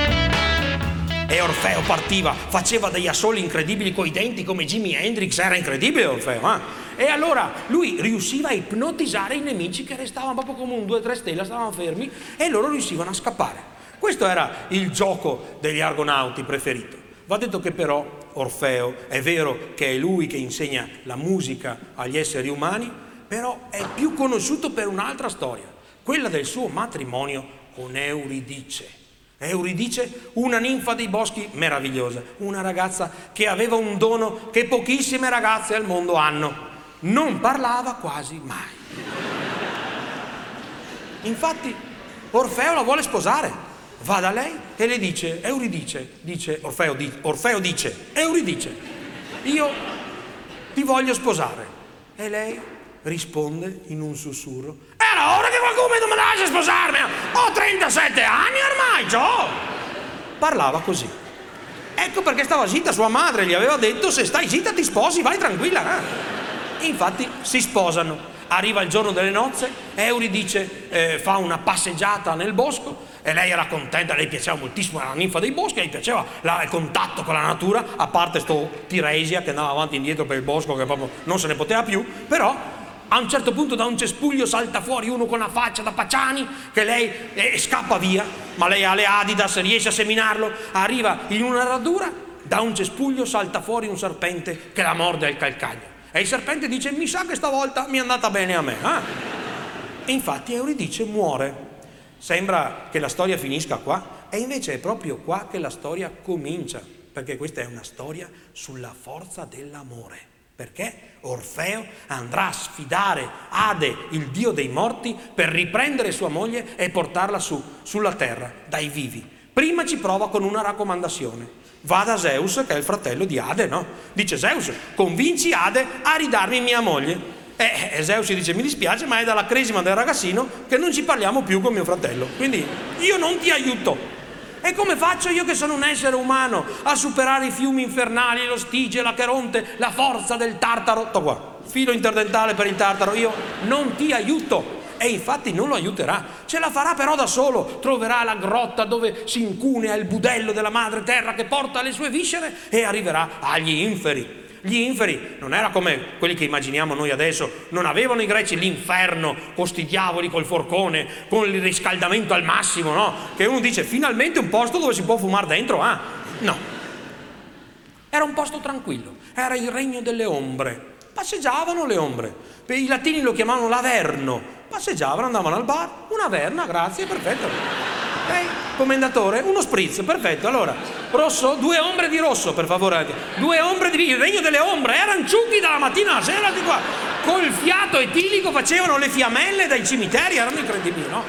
E Orfeo partiva, faceva degli assoli incredibili coi denti come Jimi Hendrix, era incredibile Orfeo, eh? E allora lui riusciva a ipnotizzare i nemici che restavano proprio come un 2-3 stelle, stavano fermi e loro riuscivano a scappare. Questo era il gioco degli argonauti preferito. Va detto che però Orfeo è vero che è lui che insegna la musica agli esseri umani, però è più conosciuto per un'altra storia, quella del suo matrimonio con Euridice. Euridice, una ninfa dei boschi meravigliosa, una ragazza che aveva un dono che pochissime ragazze al mondo hanno. Non parlava quasi mai. Infatti Orfeo la vuole sposare. Va da lei e le dice, Euridice, dice Orfeo, di, Orfeo dice, Euridice, io ti voglio sposare. E lei risponde in un sussurro, era ora che qualcuno mi lascia sposarmi, ho 37 anni ormai, Gio! Parlava così. Ecco perché stava zitta, sua madre gli aveva detto se stai zitta ti sposi, vai tranquilla. Eh? Infatti si sposano. Arriva il giorno delle nozze, Euridice eh, fa una passeggiata nel bosco e lei era contenta, lei piaceva moltissimo, era la ninfa dei boschi, le piaceva la, il contatto con la natura, a parte sto Tiresia che andava avanti e indietro per il bosco che proprio non se ne poteva più, però a un certo punto da un cespuglio salta fuori uno con la faccia da Paciani che lei eh, scappa via, ma lei ha le Adidas, riesce a seminarlo, arriva in una radura, da un cespuglio salta fuori un serpente che la morde al calcagno. E il serpente dice, mi sa che stavolta mi è andata bene a me. Eh? E infatti Euridice muore Sembra che la storia finisca qua e invece è proprio qua che la storia comincia, perché questa è una storia sulla forza dell'amore. Perché Orfeo andrà a sfidare Ade, il dio dei morti, per riprendere sua moglie e portarla su, sulla terra, dai vivi. Prima ci prova con una raccomandazione. Va da Zeus, che è il fratello di Ade, no? Dice Zeus, convinci Ade a ridarmi mia moglie. E Zeus dice mi dispiace ma è dalla cresima del ragazzino che non ci parliamo più con mio fratello. Quindi io non ti aiuto. E come faccio io che sono un essere umano a superare i fiumi infernali, lo Stige, la Cheronte, la forza del Tartaro? To qua, filo interdentale per il Tartaro, io non ti aiuto. E infatti non lo aiuterà, ce la farà però da solo, troverà la grotta dove si incunea il budello della madre terra che porta le sue viscere e arriverà agli inferi gli inferi non era come quelli che immaginiamo noi adesso, non avevano i greci l'inferno con sti diavoli col forcone, con il riscaldamento al massimo, no? Che uno dice finalmente un posto dove si può fumare dentro, ah? No. Era un posto tranquillo, era il regno delle ombre. Passeggiavano le ombre. I latini lo chiamavano l'averno. Passeggiavano, andavano al bar, una verna, grazie, perfetto. Ok? Commendatore, uno spritz, perfetto. Allora, rosso, due ombre di rosso, per favore. Due ombre di il regno delle ombre, erano ciughi dalla mattina alla sera di qua. Col fiato etilico facevano le fiammelle dai cimiteri, erano incredibili, no?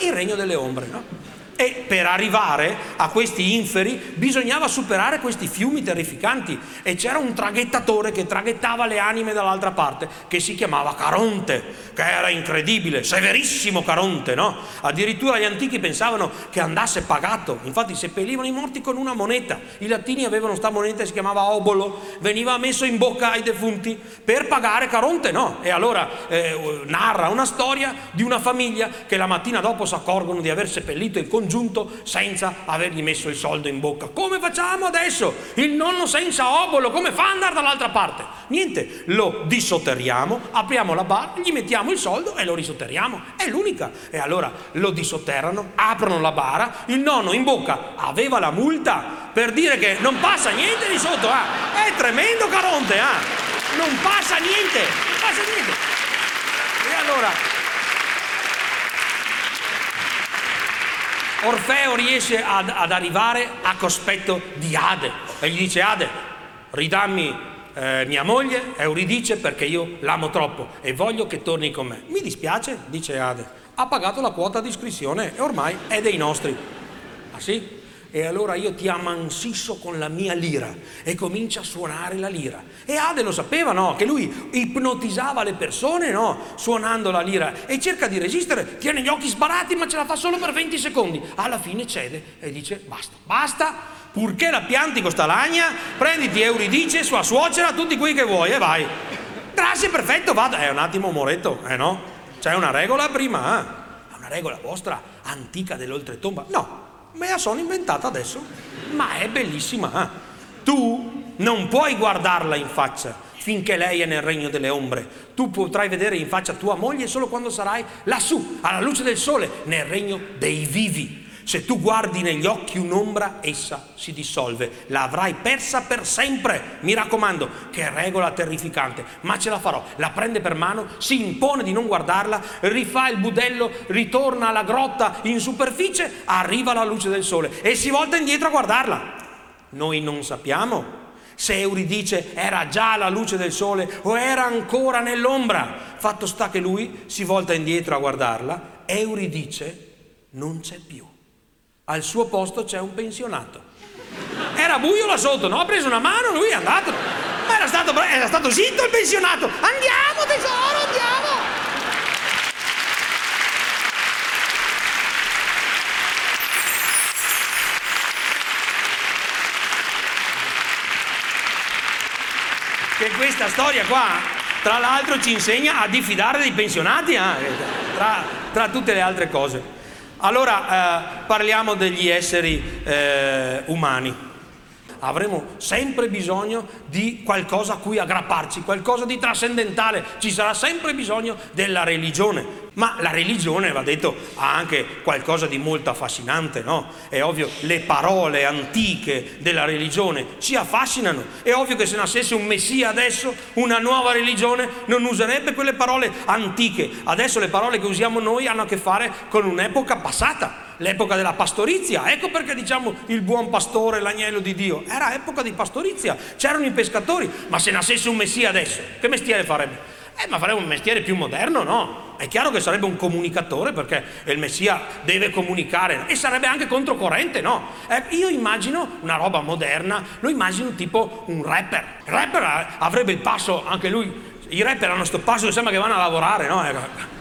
Il regno delle ombre, no? E per arrivare a questi inferi bisognava superare questi fiumi terrificanti e c'era un traghettatore che traghettava le anime dall'altra parte che si chiamava Caronte, che era incredibile, severissimo Caronte, no? Addirittura gli antichi pensavano che andasse pagato, infatti seppellivano i morti con una moneta. I latini avevano questa moneta che si chiamava obolo, veniva messo in bocca ai defunti per pagare Caronte, no? E allora eh, narra una storia di una famiglia che la mattina dopo si accorgono di aver seppellito il congiunto congiunto senza avergli messo il soldo in bocca. Come facciamo adesso? Il nonno senza obolo, come fa ad andare dall'altra parte? Niente, lo dissotterriamo, apriamo la bar, gli mettiamo il soldo e lo risotterriamo. È l'unica. E allora lo dissotterrano, aprono la bara, il nonno in bocca aveva la multa per dire che non passa niente di sotto. Ah. È tremendo Caronte, ah. non passa niente, non passa niente. E allora Orfeo riesce ad, ad, arrivare a cospetto di Ade e gli dice Ade, ridammi eh, mia moglie, Euridice, perché io l'amo troppo e voglio che torni con me. Mi dispiace, dice Ade, ha pagato la quota di iscrizione e ormai è dei nostri. Ah sì? E allora io ti ammansisso con la mia lira e comincia a suonare la lira. E Ade lo sapeva, no? Che lui ipnotizzava le persone, no? Suonando la lira e cerca di resistere, tiene gli occhi sbarati ma ce la fa solo per 20 secondi. Alla fine cede e dice basta, basta, purché la pianti con sta lagna, prenditi Euridice, sua suocera, tutti quelli che vuoi e vai. Grazie, perfetto, vada. È un attimo moretto, eh no? C'è una regola prima, eh? Una regola vostra, antica dell'oltretomba? No, me la sono inventata adesso, ma è bellissima. Eh? Tu non puoi guardarla in faccia finché lei è nel regno delle ombre. Tu potrai vedere in faccia tua moglie solo quando sarai lassù, alla luce del sole, nel regno dei vivi. Se tu guardi negli occhi un'ombra, essa si dissolve. La avrai persa per sempre. Mi raccomando, che regola terrificante, ma ce la farò. La prende per mano, si impone di non guardarla, rifà il budello, ritorna alla grotta in superficie, arriva la luce del sole e si volta indietro a guardarla. Noi non sappiamo se Euridice era già alla luce del sole o era ancora nell'ombra. Fatto sta che lui si volta indietro a guardarla, Euridice non c'è più. Al suo posto c'è un pensionato. Era buio là sotto, no? Ha preso una mano, lui è andato. Ma era stato, era stato zitto il pensionato. Andiamo tesoro, andiamo. Che questa storia qua, tra l'altro, ci insegna a diffidare dei pensionati, eh? tra, tra tutte le altre cose. Allora eh, parliamo degli esseri eh, umani. Avremo sempre bisogno di qualcosa a cui aggrapparci, qualcosa di trascendentale, ci sarà sempre bisogno della religione. Ma la religione, va detto, ha anche qualcosa di molto affascinante, no? È ovvio, le parole antiche della religione ci affascinano. È ovvio che se nascesse un messia adesso, una nuova religione, non userebbe quelle parole antiche. Adesso le parole che usiamo noi hanno a che fare con un'epoca passata l'epoca della pastorizia. Ecco perché diciamo il buon pastore, l'agnello di Dio. Era epoca di pastorizia, c'erano i pescatori, ma se nascesse un messia adesso, che mestiere farebbe? Eh, ma farebbe un mestiere più moderno, no? È chiaro che sarebbe un comunicatore perché il Messia deve comunicare e sarebbe anche controcorrente, no? Eh, io immagino una roba moderna, lo immagino tipo un rapper. Il rapper avrebbe il passo, anche lui, i rapper hanno questo passo che sembra che vanno a lavorare, no? Che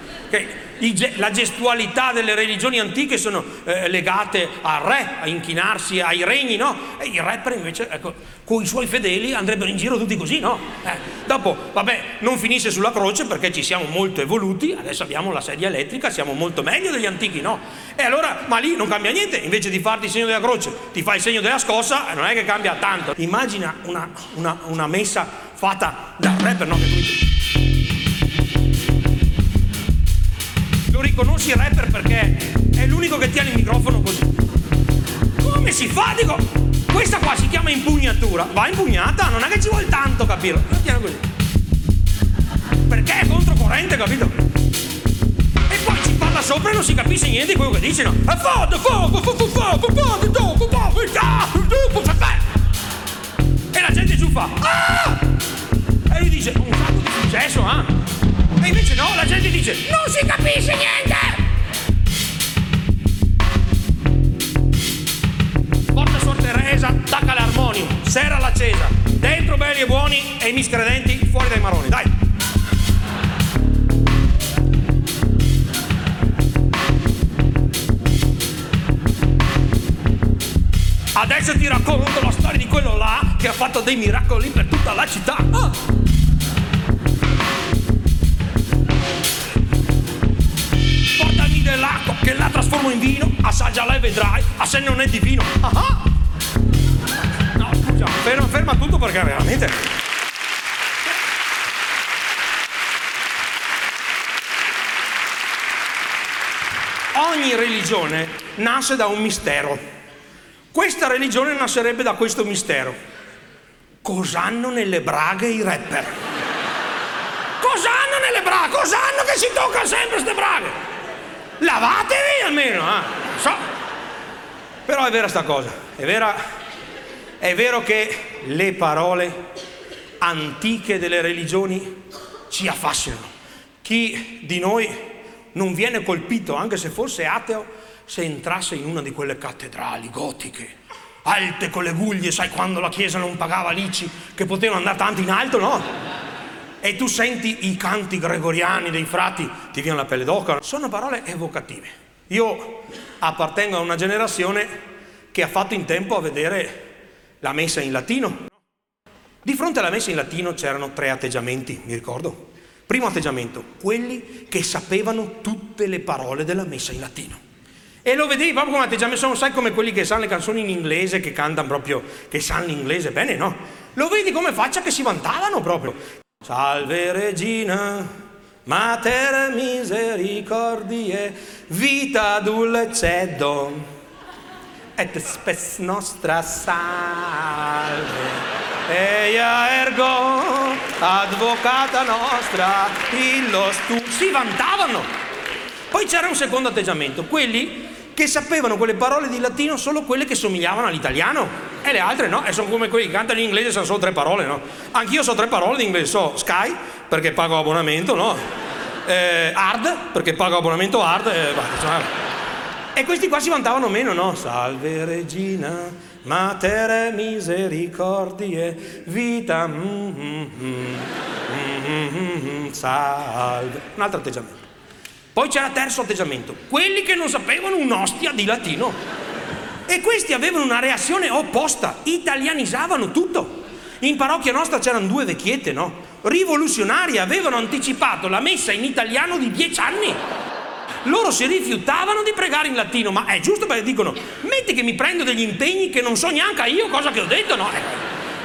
la gestualità delle religioni antiche sono eh, legate al re, a inchinarsi ai regni, no? E i rapper invece, ecco, con i suoi fedeli andrebbero in giro tutti così, no? Eh, dopo, vabbè, non finisce sulla croce perché ci siamo molto evoluti, adesso abbiamo la sedia elettrica, siamo molto meglio degli antichi, no? E allora, ma lì non cambia niente, invece di farti il segno della croce, ti fai il segno della scossa, non è che cambia tanto. Immagina una, una, una messa fatta da rapper, no? Riconosci il rapper perché è l'unico che tiene il microfono così. Come si fa? Dico, questa qua si chiama impugnatura. Va impugnata, non è che ci vuole tanto capirlo. Lo tiene così. Perché è controcorrente, capito? E poi ci parla sopra e non si capisce niente di quello che dice, no? E la gente giù fa. Ah! E lui dice, un sacco di successo, eh? E invece no, la gente dice non si capisce niente! Porta Sor Teresa, attacca l'armonium, serra l'accesa, dentro belli e buoni e i miscredenti fuori dai maroni, dai! Adesso ti racconto la storia di quello là che ha fatto dei miracoli per tutta la città. Ah! Dell'acqua che la trasformo in vino, assaggia e vedrai, a se non è di vino. Ah, ah. No, scusa, ferma, ferma tutto perché veramente... Ogni religione nasce da un mistero. Questa religione nascerebbe da questo mistero. Cos'hanno nelle braghe i rapper? Cos'hanno nelle braghe? Cos'hanno che si toccano sempre queste braghe? Lavatevi almeno, eh. so. Però è vera sta cosa, è, vera, è vero che le parole antiche delle religioni ci affascinano. Chi di noi non viene colpito, anche se fosse ateo, se entrasse in una di quelle cattedrali gotiche, alte con le guglie, sai quando la chiesa non pagava lici, che potevano andare tanto in alto, no? E tu senti i canti gregoriani dei frati, ti viene la pelle d'oca. Sono parole evocative. Io appartengo a una generazione che ha fatto in tempo a vedere la messa in latino. Di fronte alla messa in latino c'erano tre atteggiamenti, mi ricordo. Primo atteggiamento, quelli che sapevano tutte le parole della messa in latino. E lo vedevi proprio come atteggiamento, sono sai come quelli che sanno le canzoni in inglese, che cantano proprio, che sanno l'inglese bene, no? Lo vedi come faccia che si vantavano proprio. Salve Regina, Mater misericordie, vita dulcedo, et spes nostra salve. Eia ergo, advocata nostra, illos tu. Si vantavano. Poi c'era un secondo atteggiamento, quelli che sapevano quelle parole di latino solo quelle che somigliavano all'italiano e le altre no, e sono come quelli che cantano in inglese sanno solo tre parole, no? Anch'io so tre parole di inglese, so Sky perché pago abbonamento, no? Eh, hard perché pago abbonamento hard eh, e questi qua si vantavano meno, no? Salve regina, matere misericordie, vita, mm, mm, mm, salve. Un altro atteggiamento. Poi c'era terzo atteggiamento, quelli che non sapevano un'ostia di latino. E questi avevano una reazione opposta, italianizzavano tutto. In parrocchia nostra c'erano due vecchiette, no? Rivoluzionarie, avevano anticipato la messa in italiano di dieci anni. Loro si rifiutavano di pregare in latino, ma è giusto perché dicono, metti che mi prendo degli impegni che non so neanche io cosa che ho detto, no?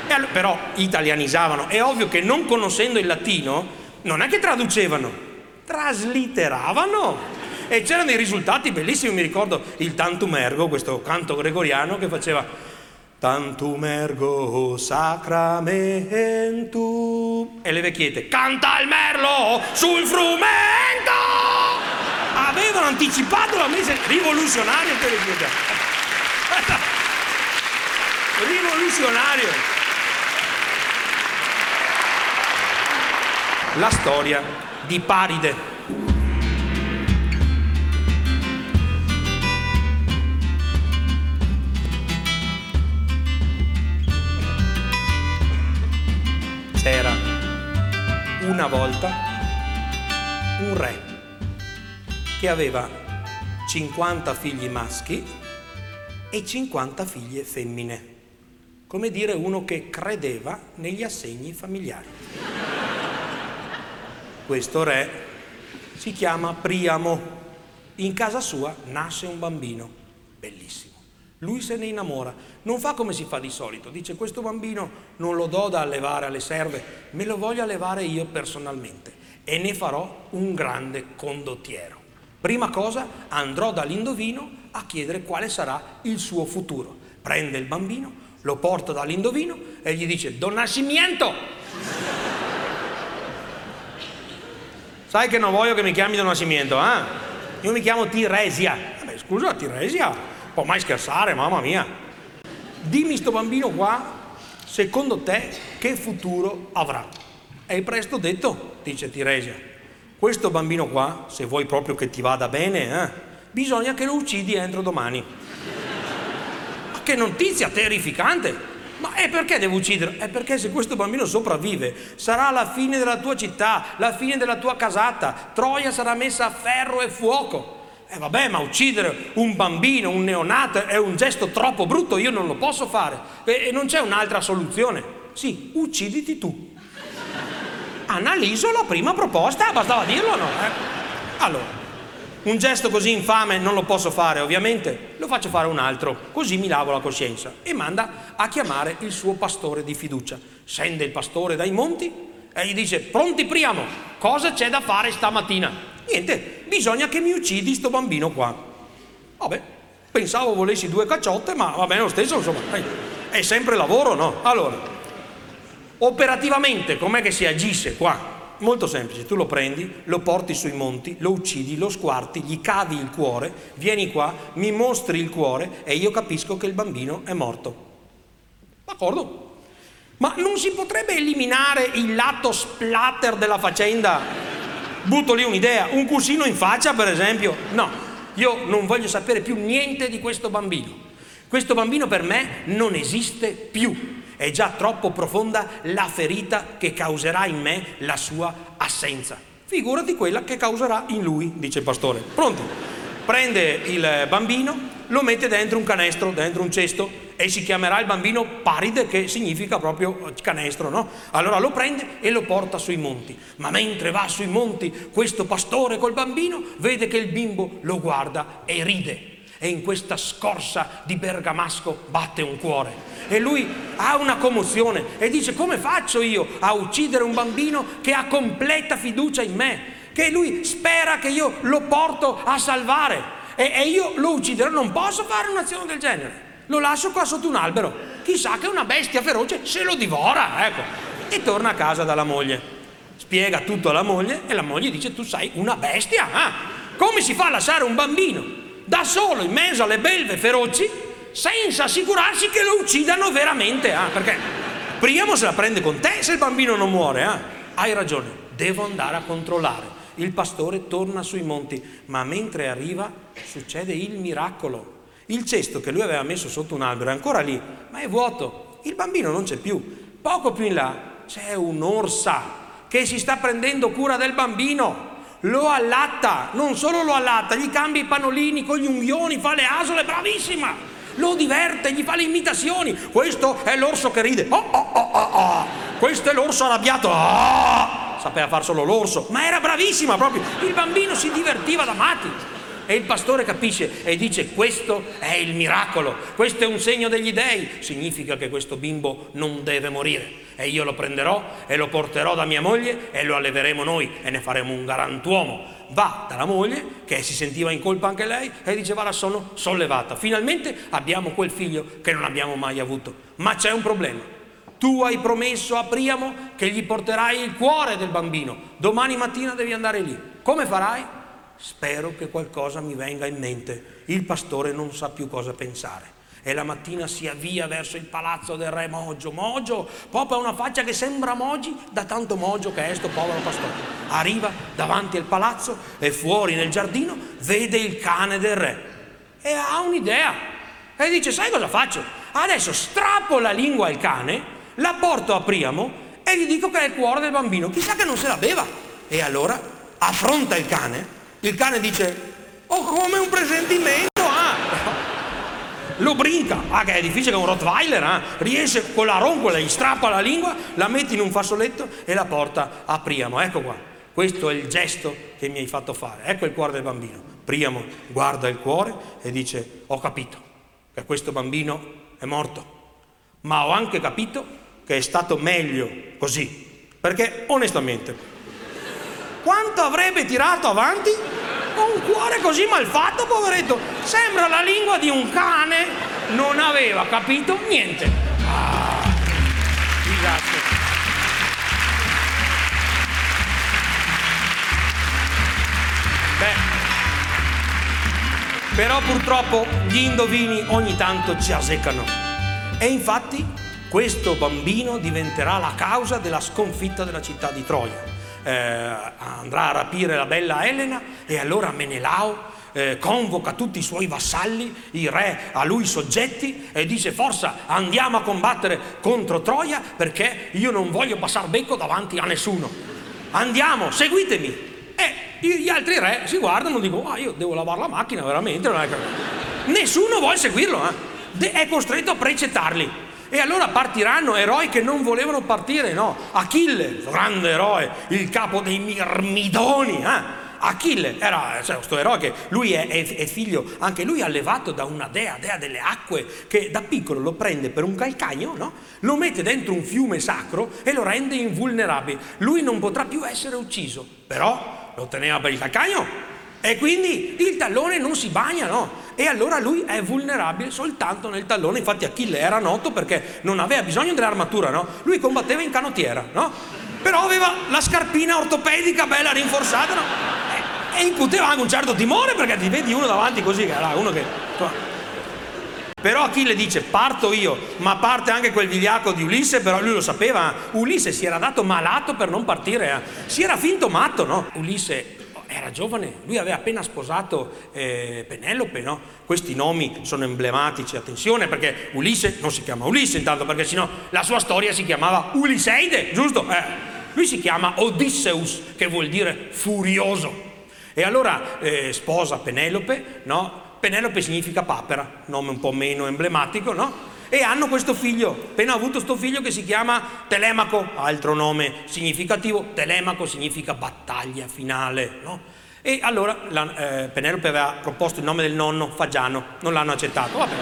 Allora, però italianizzavano. È ovvio che non conoscendo il latino, non è che traducevano, trasliteravano. E c'erano dei risultati bellissimi, mi ricordo il Tantum Ergo, questo canto gregoriano che faceva Tantum Ergo Sacramentum e le vecchiette canta il merlo sul frumento! Avevano anticipato la messa rivoluzionario rivoluzionario. La storia di Paride. C'era una volta un re che aveva 50 figli maschi e 50 figlie femmine, come dire uno che credeva negli assegni familiari. Questo re si chiama Priamo. In casa sua nasce un bambino, bellissimo. Lui se ne innamora, non fa come si fa di solito, dice questo bambino non lo do da allevare alle serve, me lo voglio allevare io personalmente e ne farò un grande condottiero. Prima cosa andrò dall'indovino a chiedere quale sarà il suo futuro. Prende il bambino, lo porta dall'indovino e gli dice, Don Nascimento! Sai che non voglio che mi chiami da nascimento, eh? Io mi chiamo Tiresia. Vabbè, scusa, Tiresia, può mai scherzare, mamma mia. Dimmi sto bambino qua, secondo te, che futuro avrà? È presto detto, dice Tiresia. Questo bambino qua, se vuoi proprio che ti vada bene, eh, bisogna che lo uccidi entro domani. Ma che notizia terrificante! Ma è perché devo uccidere? È perché se questo bambino sopravvive sarà la fine della tua città, la fine della tua casata, Troia sarà messa a ferro e fuoco. E eh vabbè, ma uccidere un bambino, un neonato è un gesto troppo brutto, io non lo posso fare. E, e non c'è un'altra soluzione. Sì, ucciditi tu. Analizzo la prima proposta, bastava dirlo o no? Eh? Allora, un gesto così infame non lo posso fare, ovviamente, lo faccio fare un altro, così mi lavo la coscienza. E manda a chiamare il suo pastore di fiducia. Scende il pastore dai monti e gli dice: Pronti, Priamo, cosa c'è da fare stamattina? Niente, bisogna che mi uccidi sto bambino qua. Vabbè, pensavo volessi due cacciotte, ma va bene lo stesso, insomma, è sempre lavoro, no? Allora, operativamente, com'è che si agisse qua? Molto semplice, tu lo prendi, lo porti sui monti, lo uccidi, lo squarti, gli cavi il cuore, vieni qua, mi mostri il cuore e io capisco che il bambino è morto. D'accordo? Ma non si potrebbe eliminare il lato splatter della faccenda? Butto lì un'idea, un cuscino in faccia per esempio? No, io non voglio sapere più niente di questo bambino. Questo bambino per me non esiste più è già troppo profonda la ferita che causerà in me la sua assenza. Figurati quella che causerà in lui, dice il pastore. Pronti? Prende il bambino, lo mette dentro un canestro, dentro un cesto e si chiamerà il bambino Paride, che significa proprio canestro, no? Allora lo prende e lo porta sui monti. Ma mentre va sui monti, questo pastore col bambino vede che il bimbo lo guarda e ride e in questa scorsa di bergamasco batte un cuore. E lui ha una commozione e dice come faccio io a uccidere un bambino che ha completa fiducia in me, che lui spera che io lo porto a salvare. e, e io lo ucciderò, non posso fare un'azione del genere. Lo lascio qua sotto un albero. Chissà che una bestia feroce se lo divora, ecco. E torna a casa dalla moglie. Spiega tutto alla moglie e la moglie dice tu sei una bestia. Ah, come si fa a lasciare un bambino da solo in mezzo alle belve feroci senza assicurarsi che lo uccidano veramente? Ah, perché Priamo se la prende con te se il bambino non muore. Ah? Hai ragione, devo andare a controllare. Il pastore torna sui monti, ma mentre arriva succede il miracolo. Il cesto che lui aveva messo sotto un albero è ancora lì, ma è vuoto. Il bambino non c'è più. Poco più in là c'è un'orsa che si sta prendendo cura del bambino. Lo allatta, non solo lo allatta, gli cambia i panolini con gli unghioni, fa le asole, bravissima. Lo diverte, gli fa le imitazioni. Questo è l'orso che ride. Oh, oh, oh, oh, oh. Questo è l'orso arrabbiato. Oh. Sapeva far solo l'orso, ma era bravissima proprio. Il bambino si divertiva da matti. E il pastore capisce e dice questo è il miracolo, questo è un segno degli dèi, significa che questo bimbo non deve morire e io lo prenderò e lo porterò da mia moglie e lo alleveremo noi e ne faremo un galantuomo. Va dalla moglie che si sentiva in colpa anche lei e diceva la sono sollevata, finalmente abbiamo quel figlio che non abbiamo mai avuto, ma c'è un problema. Tu hai promesso a Priamo che gli porterai il cuore del bambino. Domani mattina devi andare lì. Come farai? Spero che qualcosa mi venga in mente. Il pastore non sa più cosa pensare. E la mattina si avvia verso il palazzo del re Mogio. Mogio, proprio ha una faccia che sembra Mogi da tanto Mogio che è sto povero pastore. Arriva davanti al palazzo e fuori nel giardino vede il cane del re. E ha un'idea. E dice, sai cosa faccio? Adesso strappo la lingua al cane, la porto a Priamo e gli dico che è il cuore del bambino. Chissà che non se la beva. E allora affronta il cane il cane dice, oh come un presentimento, ah! Lo brinca, ah che è difficile che un Rottweiler, ah! riesce con la roncola, gli strappa la lingua, la mette in un fazzoletto e la porta a Priamo. Ecco qua, questo è il gesto che mi hai fatto fare, ecco il cuore del bambino. Priamo guarda il cuore e dice, ho capito che questo bambino è morto, ma ho anche capito che è stato meglio così, perché onestamente quanto avrebbe tirato avanti? Con un cuore così malfatto, poveretto. Sembra la lingua di un cane. Non aveva capito niente. Ah, disastro. Beh, però purtroppo gli indovini ogni tanto ci aseccano. E infatti questo bambino diventerà la causa della sconfitta della città di Troia eh, andrà a rapire la bella Elena e allora Menelao eh, convoca tutti i suoi vassalli, i re a lui soggetti e dice forza andiamo a combattere contro Troia perché io non voglio passare becco davanti a nessuno. Andiamo, seguitemi. E gli altri re si guardano e dicono, ah io devo lavare la macchina veramente. Nessuno vuole seguirlo, eh? è costretto a precettarli. E allora partiranno eroi che non volevano partire, no? Achille, grande eroe, il capo dei Mirmidoni, eh? Achille era cioè, questo eroe che lui è, è, è, figlio, anche lui allevato da una dea, dea delle acque, che da piccolo lo prende per un calcagno, no? lo mette dentro un fiume sacro e lo rende invulnerabile. Lui non potrà più essere ucciso, però lo teneva per il calcagno e quindi il tallone non si bagna, no? E allora lui è vulnerabile soltanto nel tallone. Infatti Achille era noto perché non aveva bisogno dell'armatura, no? Lui combatteva in canottiera, no? Però aveva la scarpina ortopedica bella rinforzata, no? E, incuteva anche un certo timore perché ti vedi uno davanti così, che era uno che... Però Achille dice parto io, ma parte anche quel vigliacco di Ulisse, però lui lo sapeva, Ulisse si era dato malato per non partire, eh. si era finto matto, no? Ulisse era giovane, lui aveva appena sposato eh, Penelope, no? Questi nomi sono emblematici, attenzione, perché Ulisse non si chiama Ulisse intanto, perché sennò la sua storia si chiamava Uliseide, giusto? Eh, lui si chiama Odysseus, che vuol dire furioso. E allora eh, sposa Penelope, no? Penelope significa papera, nome un po' meno emblematico, no? E hanno questo figlio, appena avuto questo figlio che si chiama Telemaco, altro nome significativo, Telemaco significa battaglia finale, no? E allora la, eh, Penelope aveva proposto il nome del nonno, Fagiano, non l'hanno accettato, vabbè.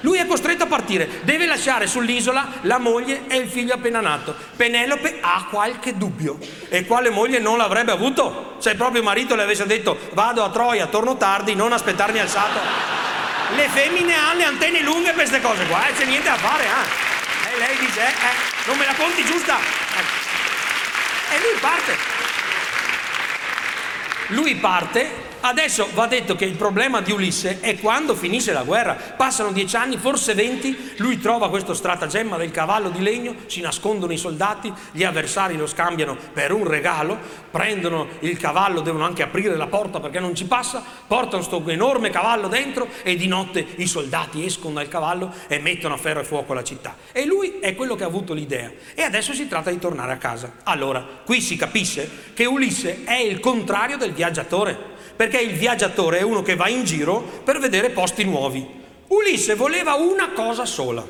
Lui è costretto a partire, deve lasciare sull'isola la moglie e il figlio appena nato. Penelope ha qualche dubbio. E quale moglie non l'avrebbe avuto? Se il proprio marito le avesse detto vado a Troia, torno tardi, non aspettarmi alzato. Le femmine hanno le antenne lunghe queste cose qua, eh? c'è niente da fare, eh? E lei dice, eh, eh, non me la conti giusta. E lui parte. Lui parte Adesso va detto che il problema di Ulisse è quando finisce la guerra. Passano dieci anni, forse venti, lui trova questo stratagemma del cavallo di legno, si nascondono i soldati, gli avversari lo scambiano per un regalo, prendono il cavallo, devono anche aprire la porta perché non ci passa, portano questo enorme cavallo dentro e di notte i soldati escono dal cavallo e mettono a ferro e fuoco la città. E lui è quello che ha avuto l'idea. E adesso si tratta di tornare a casa. Allora, qui si capisce che Ulisse è il contrario del viaggiatore perché il viaggiatore è uno che va in giro per vedere posti nuovi. Ulisse voleva una cosa sola,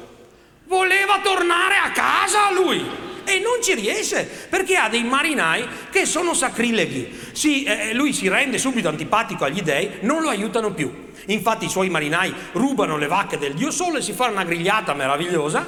voleva tornare a casa lui e non ci riesce perché ha dei marinai che sono sacrileghi. Sì, eh, eh, lui si rende subito antipatico agli dei, non lo aiutano più. Infatti i suoi marinai rubano le vacche del dio sole si fanno una grigliata meravigliosa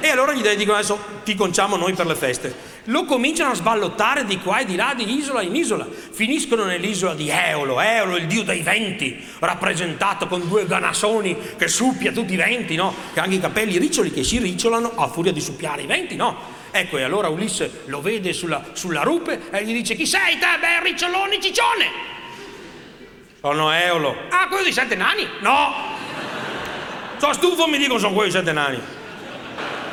e allora gli dei dicono adesso ti conciamo noi per le feste lo cominciano a sballottare di qua e di là, di isola in isola. Finiscono nell'isola di Eolo, Eolo, il dio dei venti, rappresentato con due ganassoni che suppia tutti i venti, no? Che anche i capelli riccioli che si ricciolano a furia di suppiare i venti, no? Ecco, e allora Ulisse lo vede sulla, sulla rupe e gli dice: Chi sei te? Beh, ricciolone ciccione! Sono Eolo. Ah, quello dei sette nani? No! Sono stufo, mi dicono sono quelli dei sette nani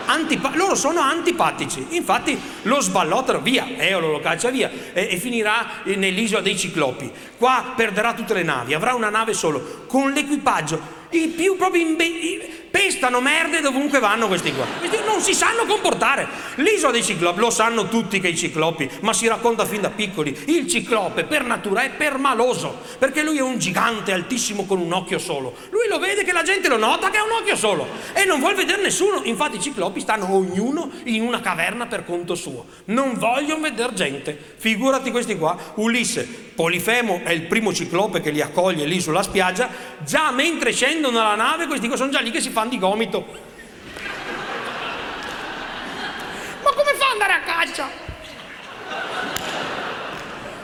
antipa- loro sono antipatici, infatti lo sballottano via, Eolo lo caccia via e, e finirà nell'isola dei ciclopi. Qua perderà tutte le navi, avrà una nave solo, con l'equipaggio i più proprio imbe- pestano merde dovunque vanno questi qua. Questi non si sanno comportare. L'isola dei ciclopi, lo sanno tutti che i ciclopi, ma si racconta fin da piccoli. Il ciclope per natura è permaloso, perché lui è un gigante altissimo con un occhio solo. Lui lo vede che la gente lo nota che ha un occhio solo e non vuole vedere nessuno. Infatti i ciclopi stanno ognuno in una caverna per conto suo. Non vogliono vedere gente. Figurati questi qua. Ulisse, Polifemo è il primo ciclope che li accoglie lì sulla spiaggia, già mentre scendono dalla nave questi qua sono già lì che si fanno di gomito. Ma come fa ad andare a caccia?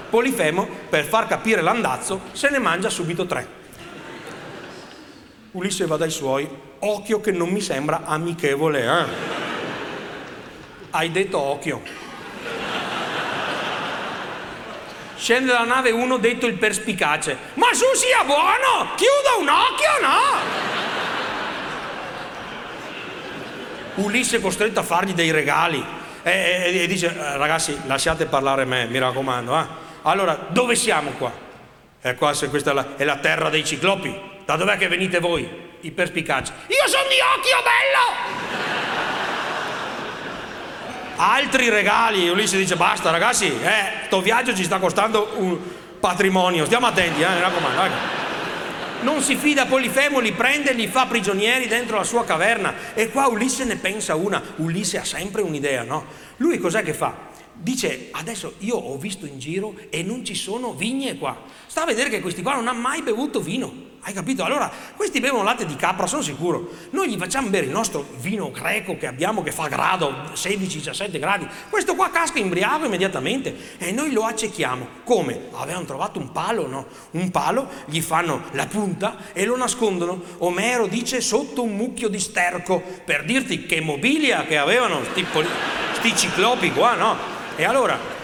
Polifemo, per far capire l'andazzo, se ne mangia subito tre. Ulisse va dai suoi, occhio che non mi sembra amichevole, eh? Hai detto occhio. Scende dalla nave uno detto il perspicace. Ma su sia buono! Chiuda un occhio, no? Ulisse è costretto a fargli dei regali e, e, e dice eh, ragazzi lasciate parlare me, mi raccomando. Eh? Allora, dove siamo qua? E qua questa è la, è la terra dei ciclopi. Da dov'è che venite voi? I perspicaci. Io sono di occhio bello! altri regali. Ulisse dice basta ragazzi, eh, sto viaggio ci sta costando un patrimonio, stiamo attenti, eh, mi raccomando. Ecco. Non si fida Polifemo, li prende e li fa prigionieri dentro la sua caverna. E qua Ulisse ne pensa una. Ulisse ha sempre un'idea, no? Lui cos'è che fa? Dice, adesso io ho visto in giro e non ci sono vigne qua. Sta a vedere che questi qua non hanno mai bevuto vino. Hai capito? Allora, questi bevono latte di capra, sono sicuro. Noi gli facciamo bere il nostro vino greco che abbiamo, che fa grado 16-17 gradi. Questo qua casca imbriaco immediatamente e noi lo accechiamo. Come? Avevano trovato un palo, no? Un palo, gli fanno la punta e lo nascondono. Omero dice sotto un mucchio di sterco, per dirti che mobilia che avevano sti, sti ciclopi qua, no? E allora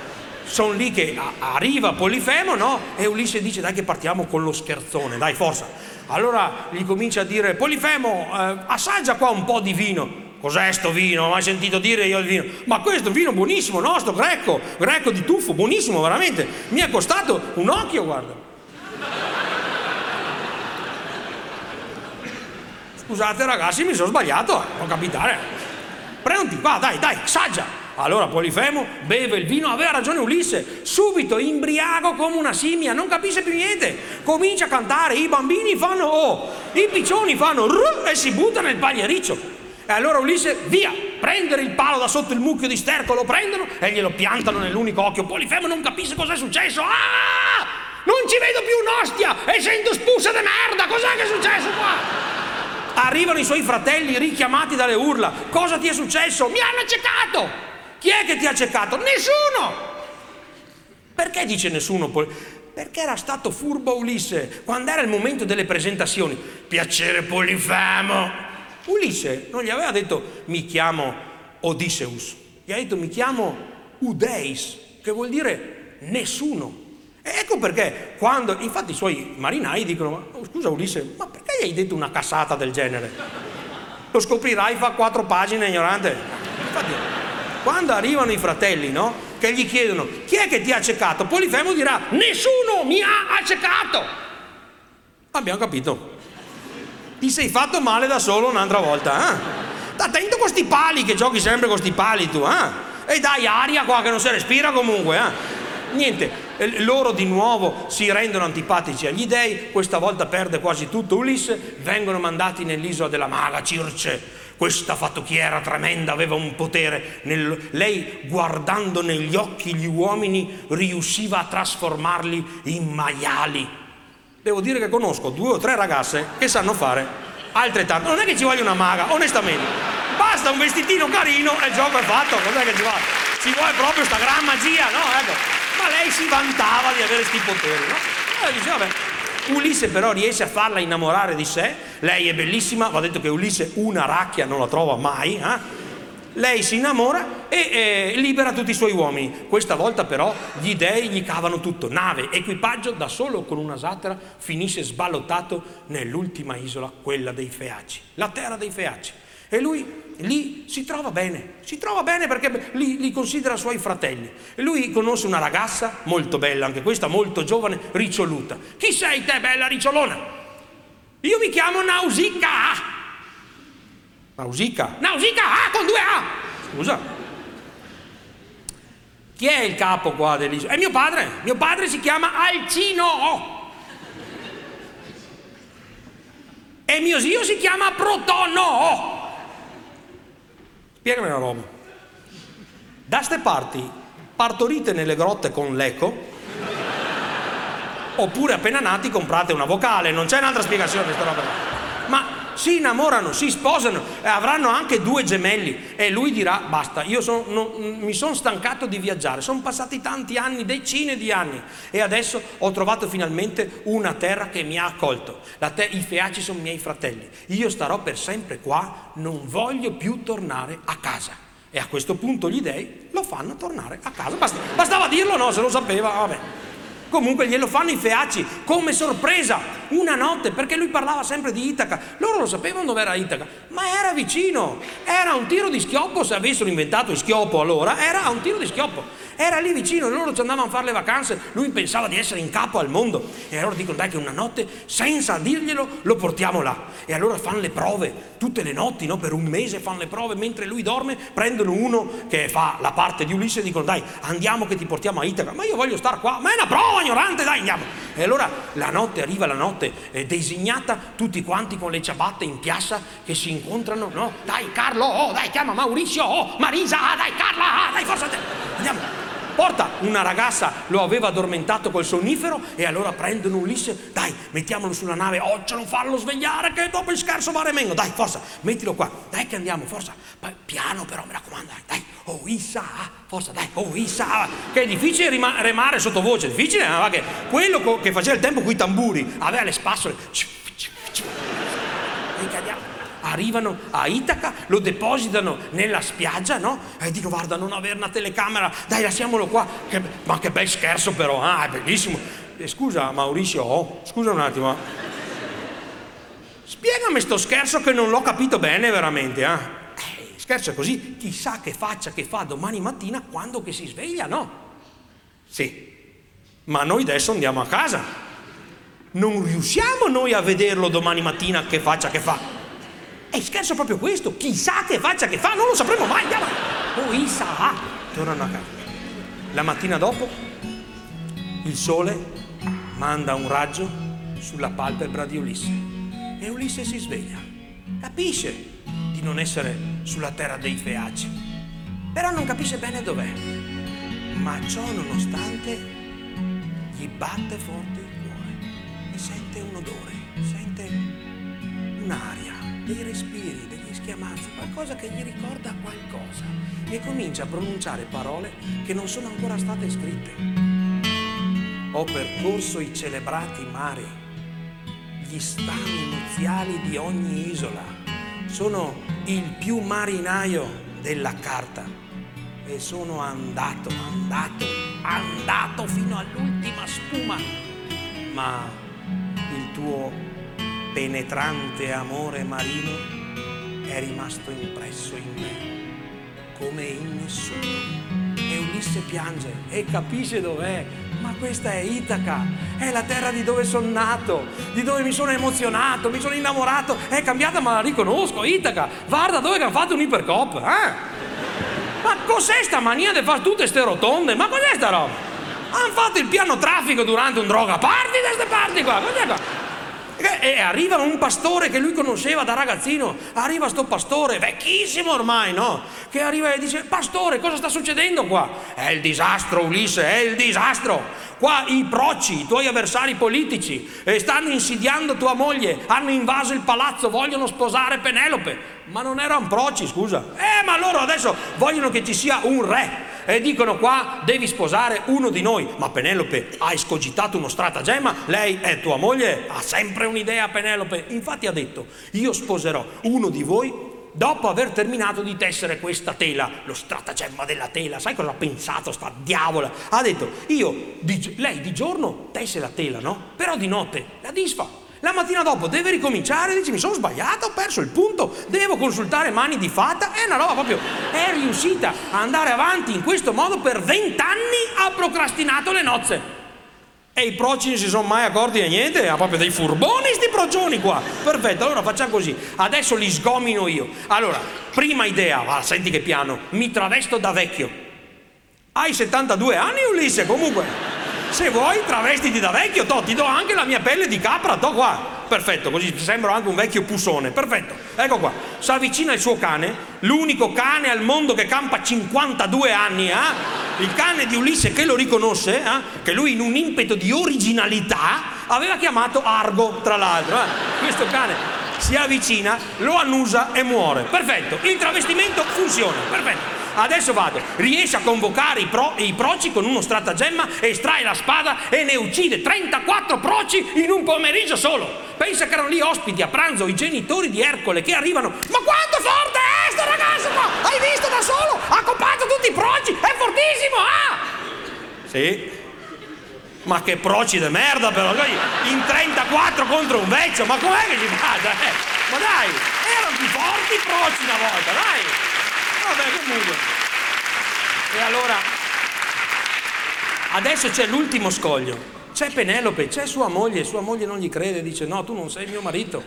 sono lì che arriva Polifemo, no? E Ulisse dice dai che partiamo con lo scherzone, dai forza. Allora gli comincia a dire Polifemo, eh, assaggia qua un po' di vino. Cos'è sto vino? Non mai sentito dire io il vino. Ma questo vino buonissimo, nostro, greco, greco di tuffo, buonissimo veramente. Mi è costato un occhio, guarda. Scusate ragazzi, mi sono sbagliato, eh, può capitare. Pronti, qua, dai, dai, assaggia. Allora Polifemo beve il vino, aveva ragione Ulisse, subito imbriaco come una simmia, non capisce più niente, comincia a cantare, i bambini fanno oh, i piccioni fanno rrr, e si butta nel pagliericcio. E allora Ulisse, via, prendere il palo da sotto il mucchio di sterco, lo prendono e glielo piantano nell'unico occhio. Polifemo non capisce cosa è successo. Ah! Non ci vedo più un'ostia e sento spuzza di merda, cos'è che è successo qua? Arrivano i suoi fratelli richiamati dalle urla. Cosa ti è successo? Mi hanno accecato! Chi è che ti ha accecato? Nessuno! Perché dice nessuno? Perché era stato furbo Ulisse quando era il momento delle presentazioni. Piacere Polifemo! Ulisse non gli aveva detto mi chiamo Odysseus, gli ha detto mi chiamo Udeis, che vuol dire nessuno. E ecco perché quando, infatti i suoi marinai dicono, oh, scusa Ulisse, ma perché gli hai detto una cassata del genere? Lo scoprirai fra quattro pagine ignorante. Infatti, quando arrivano i fratelli, no? Che gli chiedono, chi è che ti ha accecato? Polifemo dirà, nessuno mi ha accecato. Abbiamo capito. Ti sei fatto male da solo un'altra volta, eh? Attento con questi pali che giochi sempre con questi pali tu, eh? E dai aria qua che non si respira comunque, eh? Niente, loro di nuovo si rendono antipatici agli dei, questa volta perde quasi tutto Ulisse, vengono mandati nell'isola della maga Circe. Questa fattucchiera tremenda aveva un potere, nel, lei guardando negli occhi gli uomini riusciva a trasformarli in maiali. Devo dire che conosco due o tre ragazze che sanno fare altrettanto. Non è che ci voglia una maga, onestamente. Basta un vestitino carino e il gioco è fatto. Cos'è che ci vuole? Ci vuole proprio sta gran magia, no? Ecco ma lei si vantava di avere questi poteri, no? E dice, vabbè. Ulisse però riesce a farla innamorare di sé, lei è bellissima, va detto che Ulisse una racchia non la trova mai, eh? lei si innamora e eh, libera tutti i suoi uomini. Questa volta però gli dei gli cavano tutto, nave, equipaggio, da solo con una zattera finisce sballottato nell'ultima isola, quella dei Feaci, la terra dei Feaci. E lui lì si trova bene, si trova bene perché li, li, considera suoi fratelli. E lui conosce una ragazza molto bella, anche questa molto giovane, riccioluta. Chi sei te, bella ricciolona? Io mi chiamo Nausica. Nausica? Nausica A con due A. Scusa. Chi è il capo qua dell'isola? È mio padre. Mio padre si chiama Alcino. E mio zio si chiama Protono. Spiegami una roba. Da ste parti partorite nelle grotte con l'eco oppure appena nati comprate una vocale, non c'è un'altra spiegazione questa roba. Si innamorano, si sposano, e avranno anche due gemelli e lui dirà basta, io son, non, mi sono stancato di viaggiare, sono passati tanti anni, decine di anni e adesso ho trovato finalmente una terra che mi ha accolto. Te- I feaci sono miei fratelli, io starò per sempre qua, non voglio più tornare a casa. E a questo punto gli dei lo fanno tornare a casa. Basta, bastava dirlo, no, se lo sapeva, vabbè. Comunque glielo fanno i feaci come sorpresa una notte perché lui parlava sempre di Itaca. Loro lo sapevano dove era Itaca, ma era vicino. Era un tiro di schioppo, se avessero inventato il schioppo allora, era un tiro di schioppo. Era lì vicino, loro ci andavano a fare le vacanze, lui pensava di essere in capo al mondo. E allora dicono dai che una notte, senza dirglielo, lo portiamo là. E allora fanno le prove, tutte le notti, no? per un mese fanno le prove, mentre lui dorme, prendono uno che fa la parte di Ulisse e dicono dai andiamo che ti portiamo a Itaca. Ma io voglio star qua, ma è una prova ignorante, dai andiamo. E allora la notte, arriva la notte designata, tutti quanti con le ciabatte in piazza che si incontrano, no? Dai Carlo, oh, dai chiama Maurizio, oh, Marisa, dai Carla, dai forza, andiamo porta una ragazza lo aveva addormentato col sonnifero e allora prendono Ulisse, dai, mettiamolo sulla nave, ce lo farlo svegliare che dopo il scherzo va remengo, dai, forza, mettilo qua, dai che andiamo, forza, piano però, mi raccomando, dai, oh Issa, forza, dai, oh Issa, che è difficile rima- remare sottovoce, difficile, ma che quello co- che faceva il tempo con i tamburi, aveva le spassole, e cadiamo arrivano a Itaca, lo depositano nella spiaggia, no? E dico, guarda, non avere una telecamera, dai, lasciamolo qua. Che, ma che bel scherzo però, ah, è bellissimo. E scusa, Maurizio, oh, scusa un attimo. Spiegami sto scherzo che non l'ho capito bene veramente, eh? eh scherzo è così, chissà che faccia che fa domani mattina quando che si sveglia, no? Sì, ma noi adesso andiamo a casa. Non riusciamo noi a vederlo domani mattina che faccia che fa. E scherzo proprio questo, chissà che faccia che fa, non lo sapremo mai, andiamo. Oh, chissà, tornano a casa. La mattina dopo il sole manda un raggio sulla palpebra di Ulisse e Ulisse si sveglia. Capisce di non essere sulla terra dei feaci, però non capisce bene dov'è. Ma ciò nonostante gli batte forte il cuore e sente un odore, sente un'aria dei respiri, degli schiamazzi, qualcosa che gli ricorda qualcosa e comincia a pronunciare parole che non sono ancora state scritte. Ho percorso i celebrati mari, gli stami nuziali di ogni isola. Sono il più marinaio della carta e sono andato, andato, andato fino all'ultima spuma. Ma il tuo penetrante amore marino è rimasto impresso in me come in nessuno. E Ulisse piange e capisce dov'è. Ma questa è Itaca, è la terra di dove sono nato, di dove mi sono emozionato, mi sono innamorato. È cambiata ma la riconosco, Itaca. Guarda dove hanno fatto un ipercop, eh? Ma cos'è sta mania di fare tutte ste rotonde? Ma cos'è sta roba? Hanno fatto il piano traffico durante un droga party da queste parti qua, cos'è qua? E arriva un pastore che lui conosceva da ragazzino, arriva sto pastore, vecchissimo ormai, no? Che arriva e dice, pastore, cosa sta succedendo qua? È il disastro, Ulisse, è il disastro. Qua i proci, i tuoi avversari politici, eh, stanno insidiando tua moglie, hanno invaso il palazzo, vogliono sposare Penelope. Ma non erano proci, scusa. Eh, ma loro adesso vogliono che ci sia un re e dicono qua devi sposare uno di noi. Ma Penelope ha escogitato uno stratagemma, lei è tua moglie, ha sempre un'idea Penelope. Infatti ha detto io sposerò uno di voi dopo aver terminato di tessere questa tela, lo stratagemma della tela, sai cosa ha pensato sta diavola? Ha detto io, di, lei di giorno tesse la tela, no? Però di notte la disfa la mattina dopo deve ricominciare, dice mi sono sbagliato, ho perso il punto, devo consultare mani di fata, è una roba proprio, è riuscita a andare avanti in questo modo per vent'anni, ha procrastinato le nozze. E i proci si sono mai accorti di niente, ha proprio dei furboni sti procioni qua. Perfetto, allora facciamo così, adesso li sgomino io. Allora, prima idea, ah, senti che piano, mi travesto da vecchio. Hai 72 anni Ulisse comunque. Se vuoi travestiti da vecchio, to, ti do anche la mia pelle di capra, to qua. Perfetto, così sembro anche un vecchio pusone. Perfetto, ecco qua. Si avvicina il suo cane, l'unico cane al mondo che campa 52 anni, eh? il cane di Ulisse che lo riconosce, eh? che lui in un impeto di originalità aveva chiamato Argo, tra l'altro. Eh? Questo cane si avvicina, lo annusa e muore. Perfetto, il travestimento funziona. Perfetto. Adesso vado, riesce a convocare i, pro, i proci con uno stratagemma, estrae la spada e ne uccide 34 proci in un pomeriggio solo. Pensa che erano lì ospiti a pranzo i genitori di Ercole che arrivano. Ma quanto forte è sto ragazzo qua? Hai visto da solo? Ha coppato tutti i proci, è fortissimo, ah! Sì. Ma che proci di merda però, in 34 contro un vecchio, ma com'è che ci fa? Eh? Ma dai, erano più forti i proci una volta, dai! Vabbè, comunque. E allora, adesso c'è l'ultimo scoglio. C'è Penelope, c'è sua moglie, sua moglie non gli crede, dice no, tu non sei mio marito,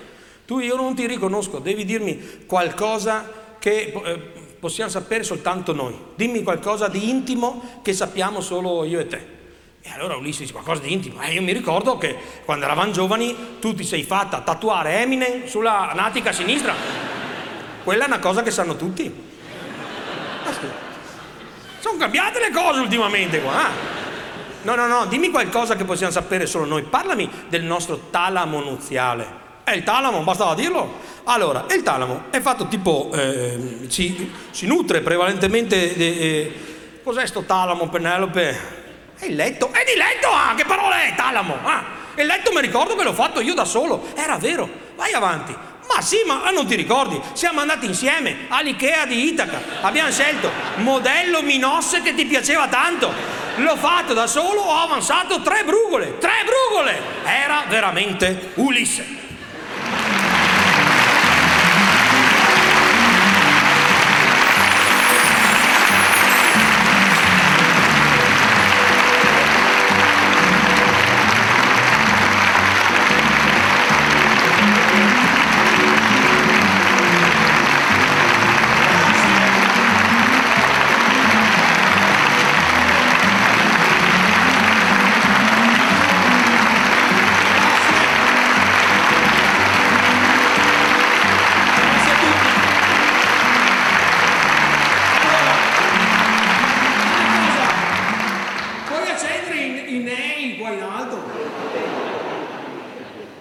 tu io non ti riconosco, devi dirmi qualcosa che eh, possiamo sapere soltanto noi. Dimmi qualcosa di intimo che sappiamo solo io e te. E allora Ulisse dice qualcosa di intimo. Eh, io mi ricordo che quando eravamo giovani tu ti sei fatta tatuare Eminem sulla natica sinistra. Quella è una cosa che sanno tutti. Sono cambiate le cose ultimamente qua. Eh? No, no, no, dimmi qualcosa che possiamo sapere solo noi. Parlami del nostro talamo nuziale. È il talamo, bastava dirlo. Allora, il talamo è fatto tipo, eh, si, si, nutre prevalentemente di... Eh, cos'è sto talamo, Penelope? È il letto. È di letto, ah, che parola è talamo? Ah, il letto mi ricordo che l'ho fatto io da solo. Era vero. Vai avanti. Ma sì, ma non ti ricordi? Siamo andati insieme all'Ikea di Itaca. Abbiamo scelto modello Minosse che ti piaceva tanto. L'ho fatto da solo, ho avanzato tre brugole. Tre brugole! Era veramente Ulisse.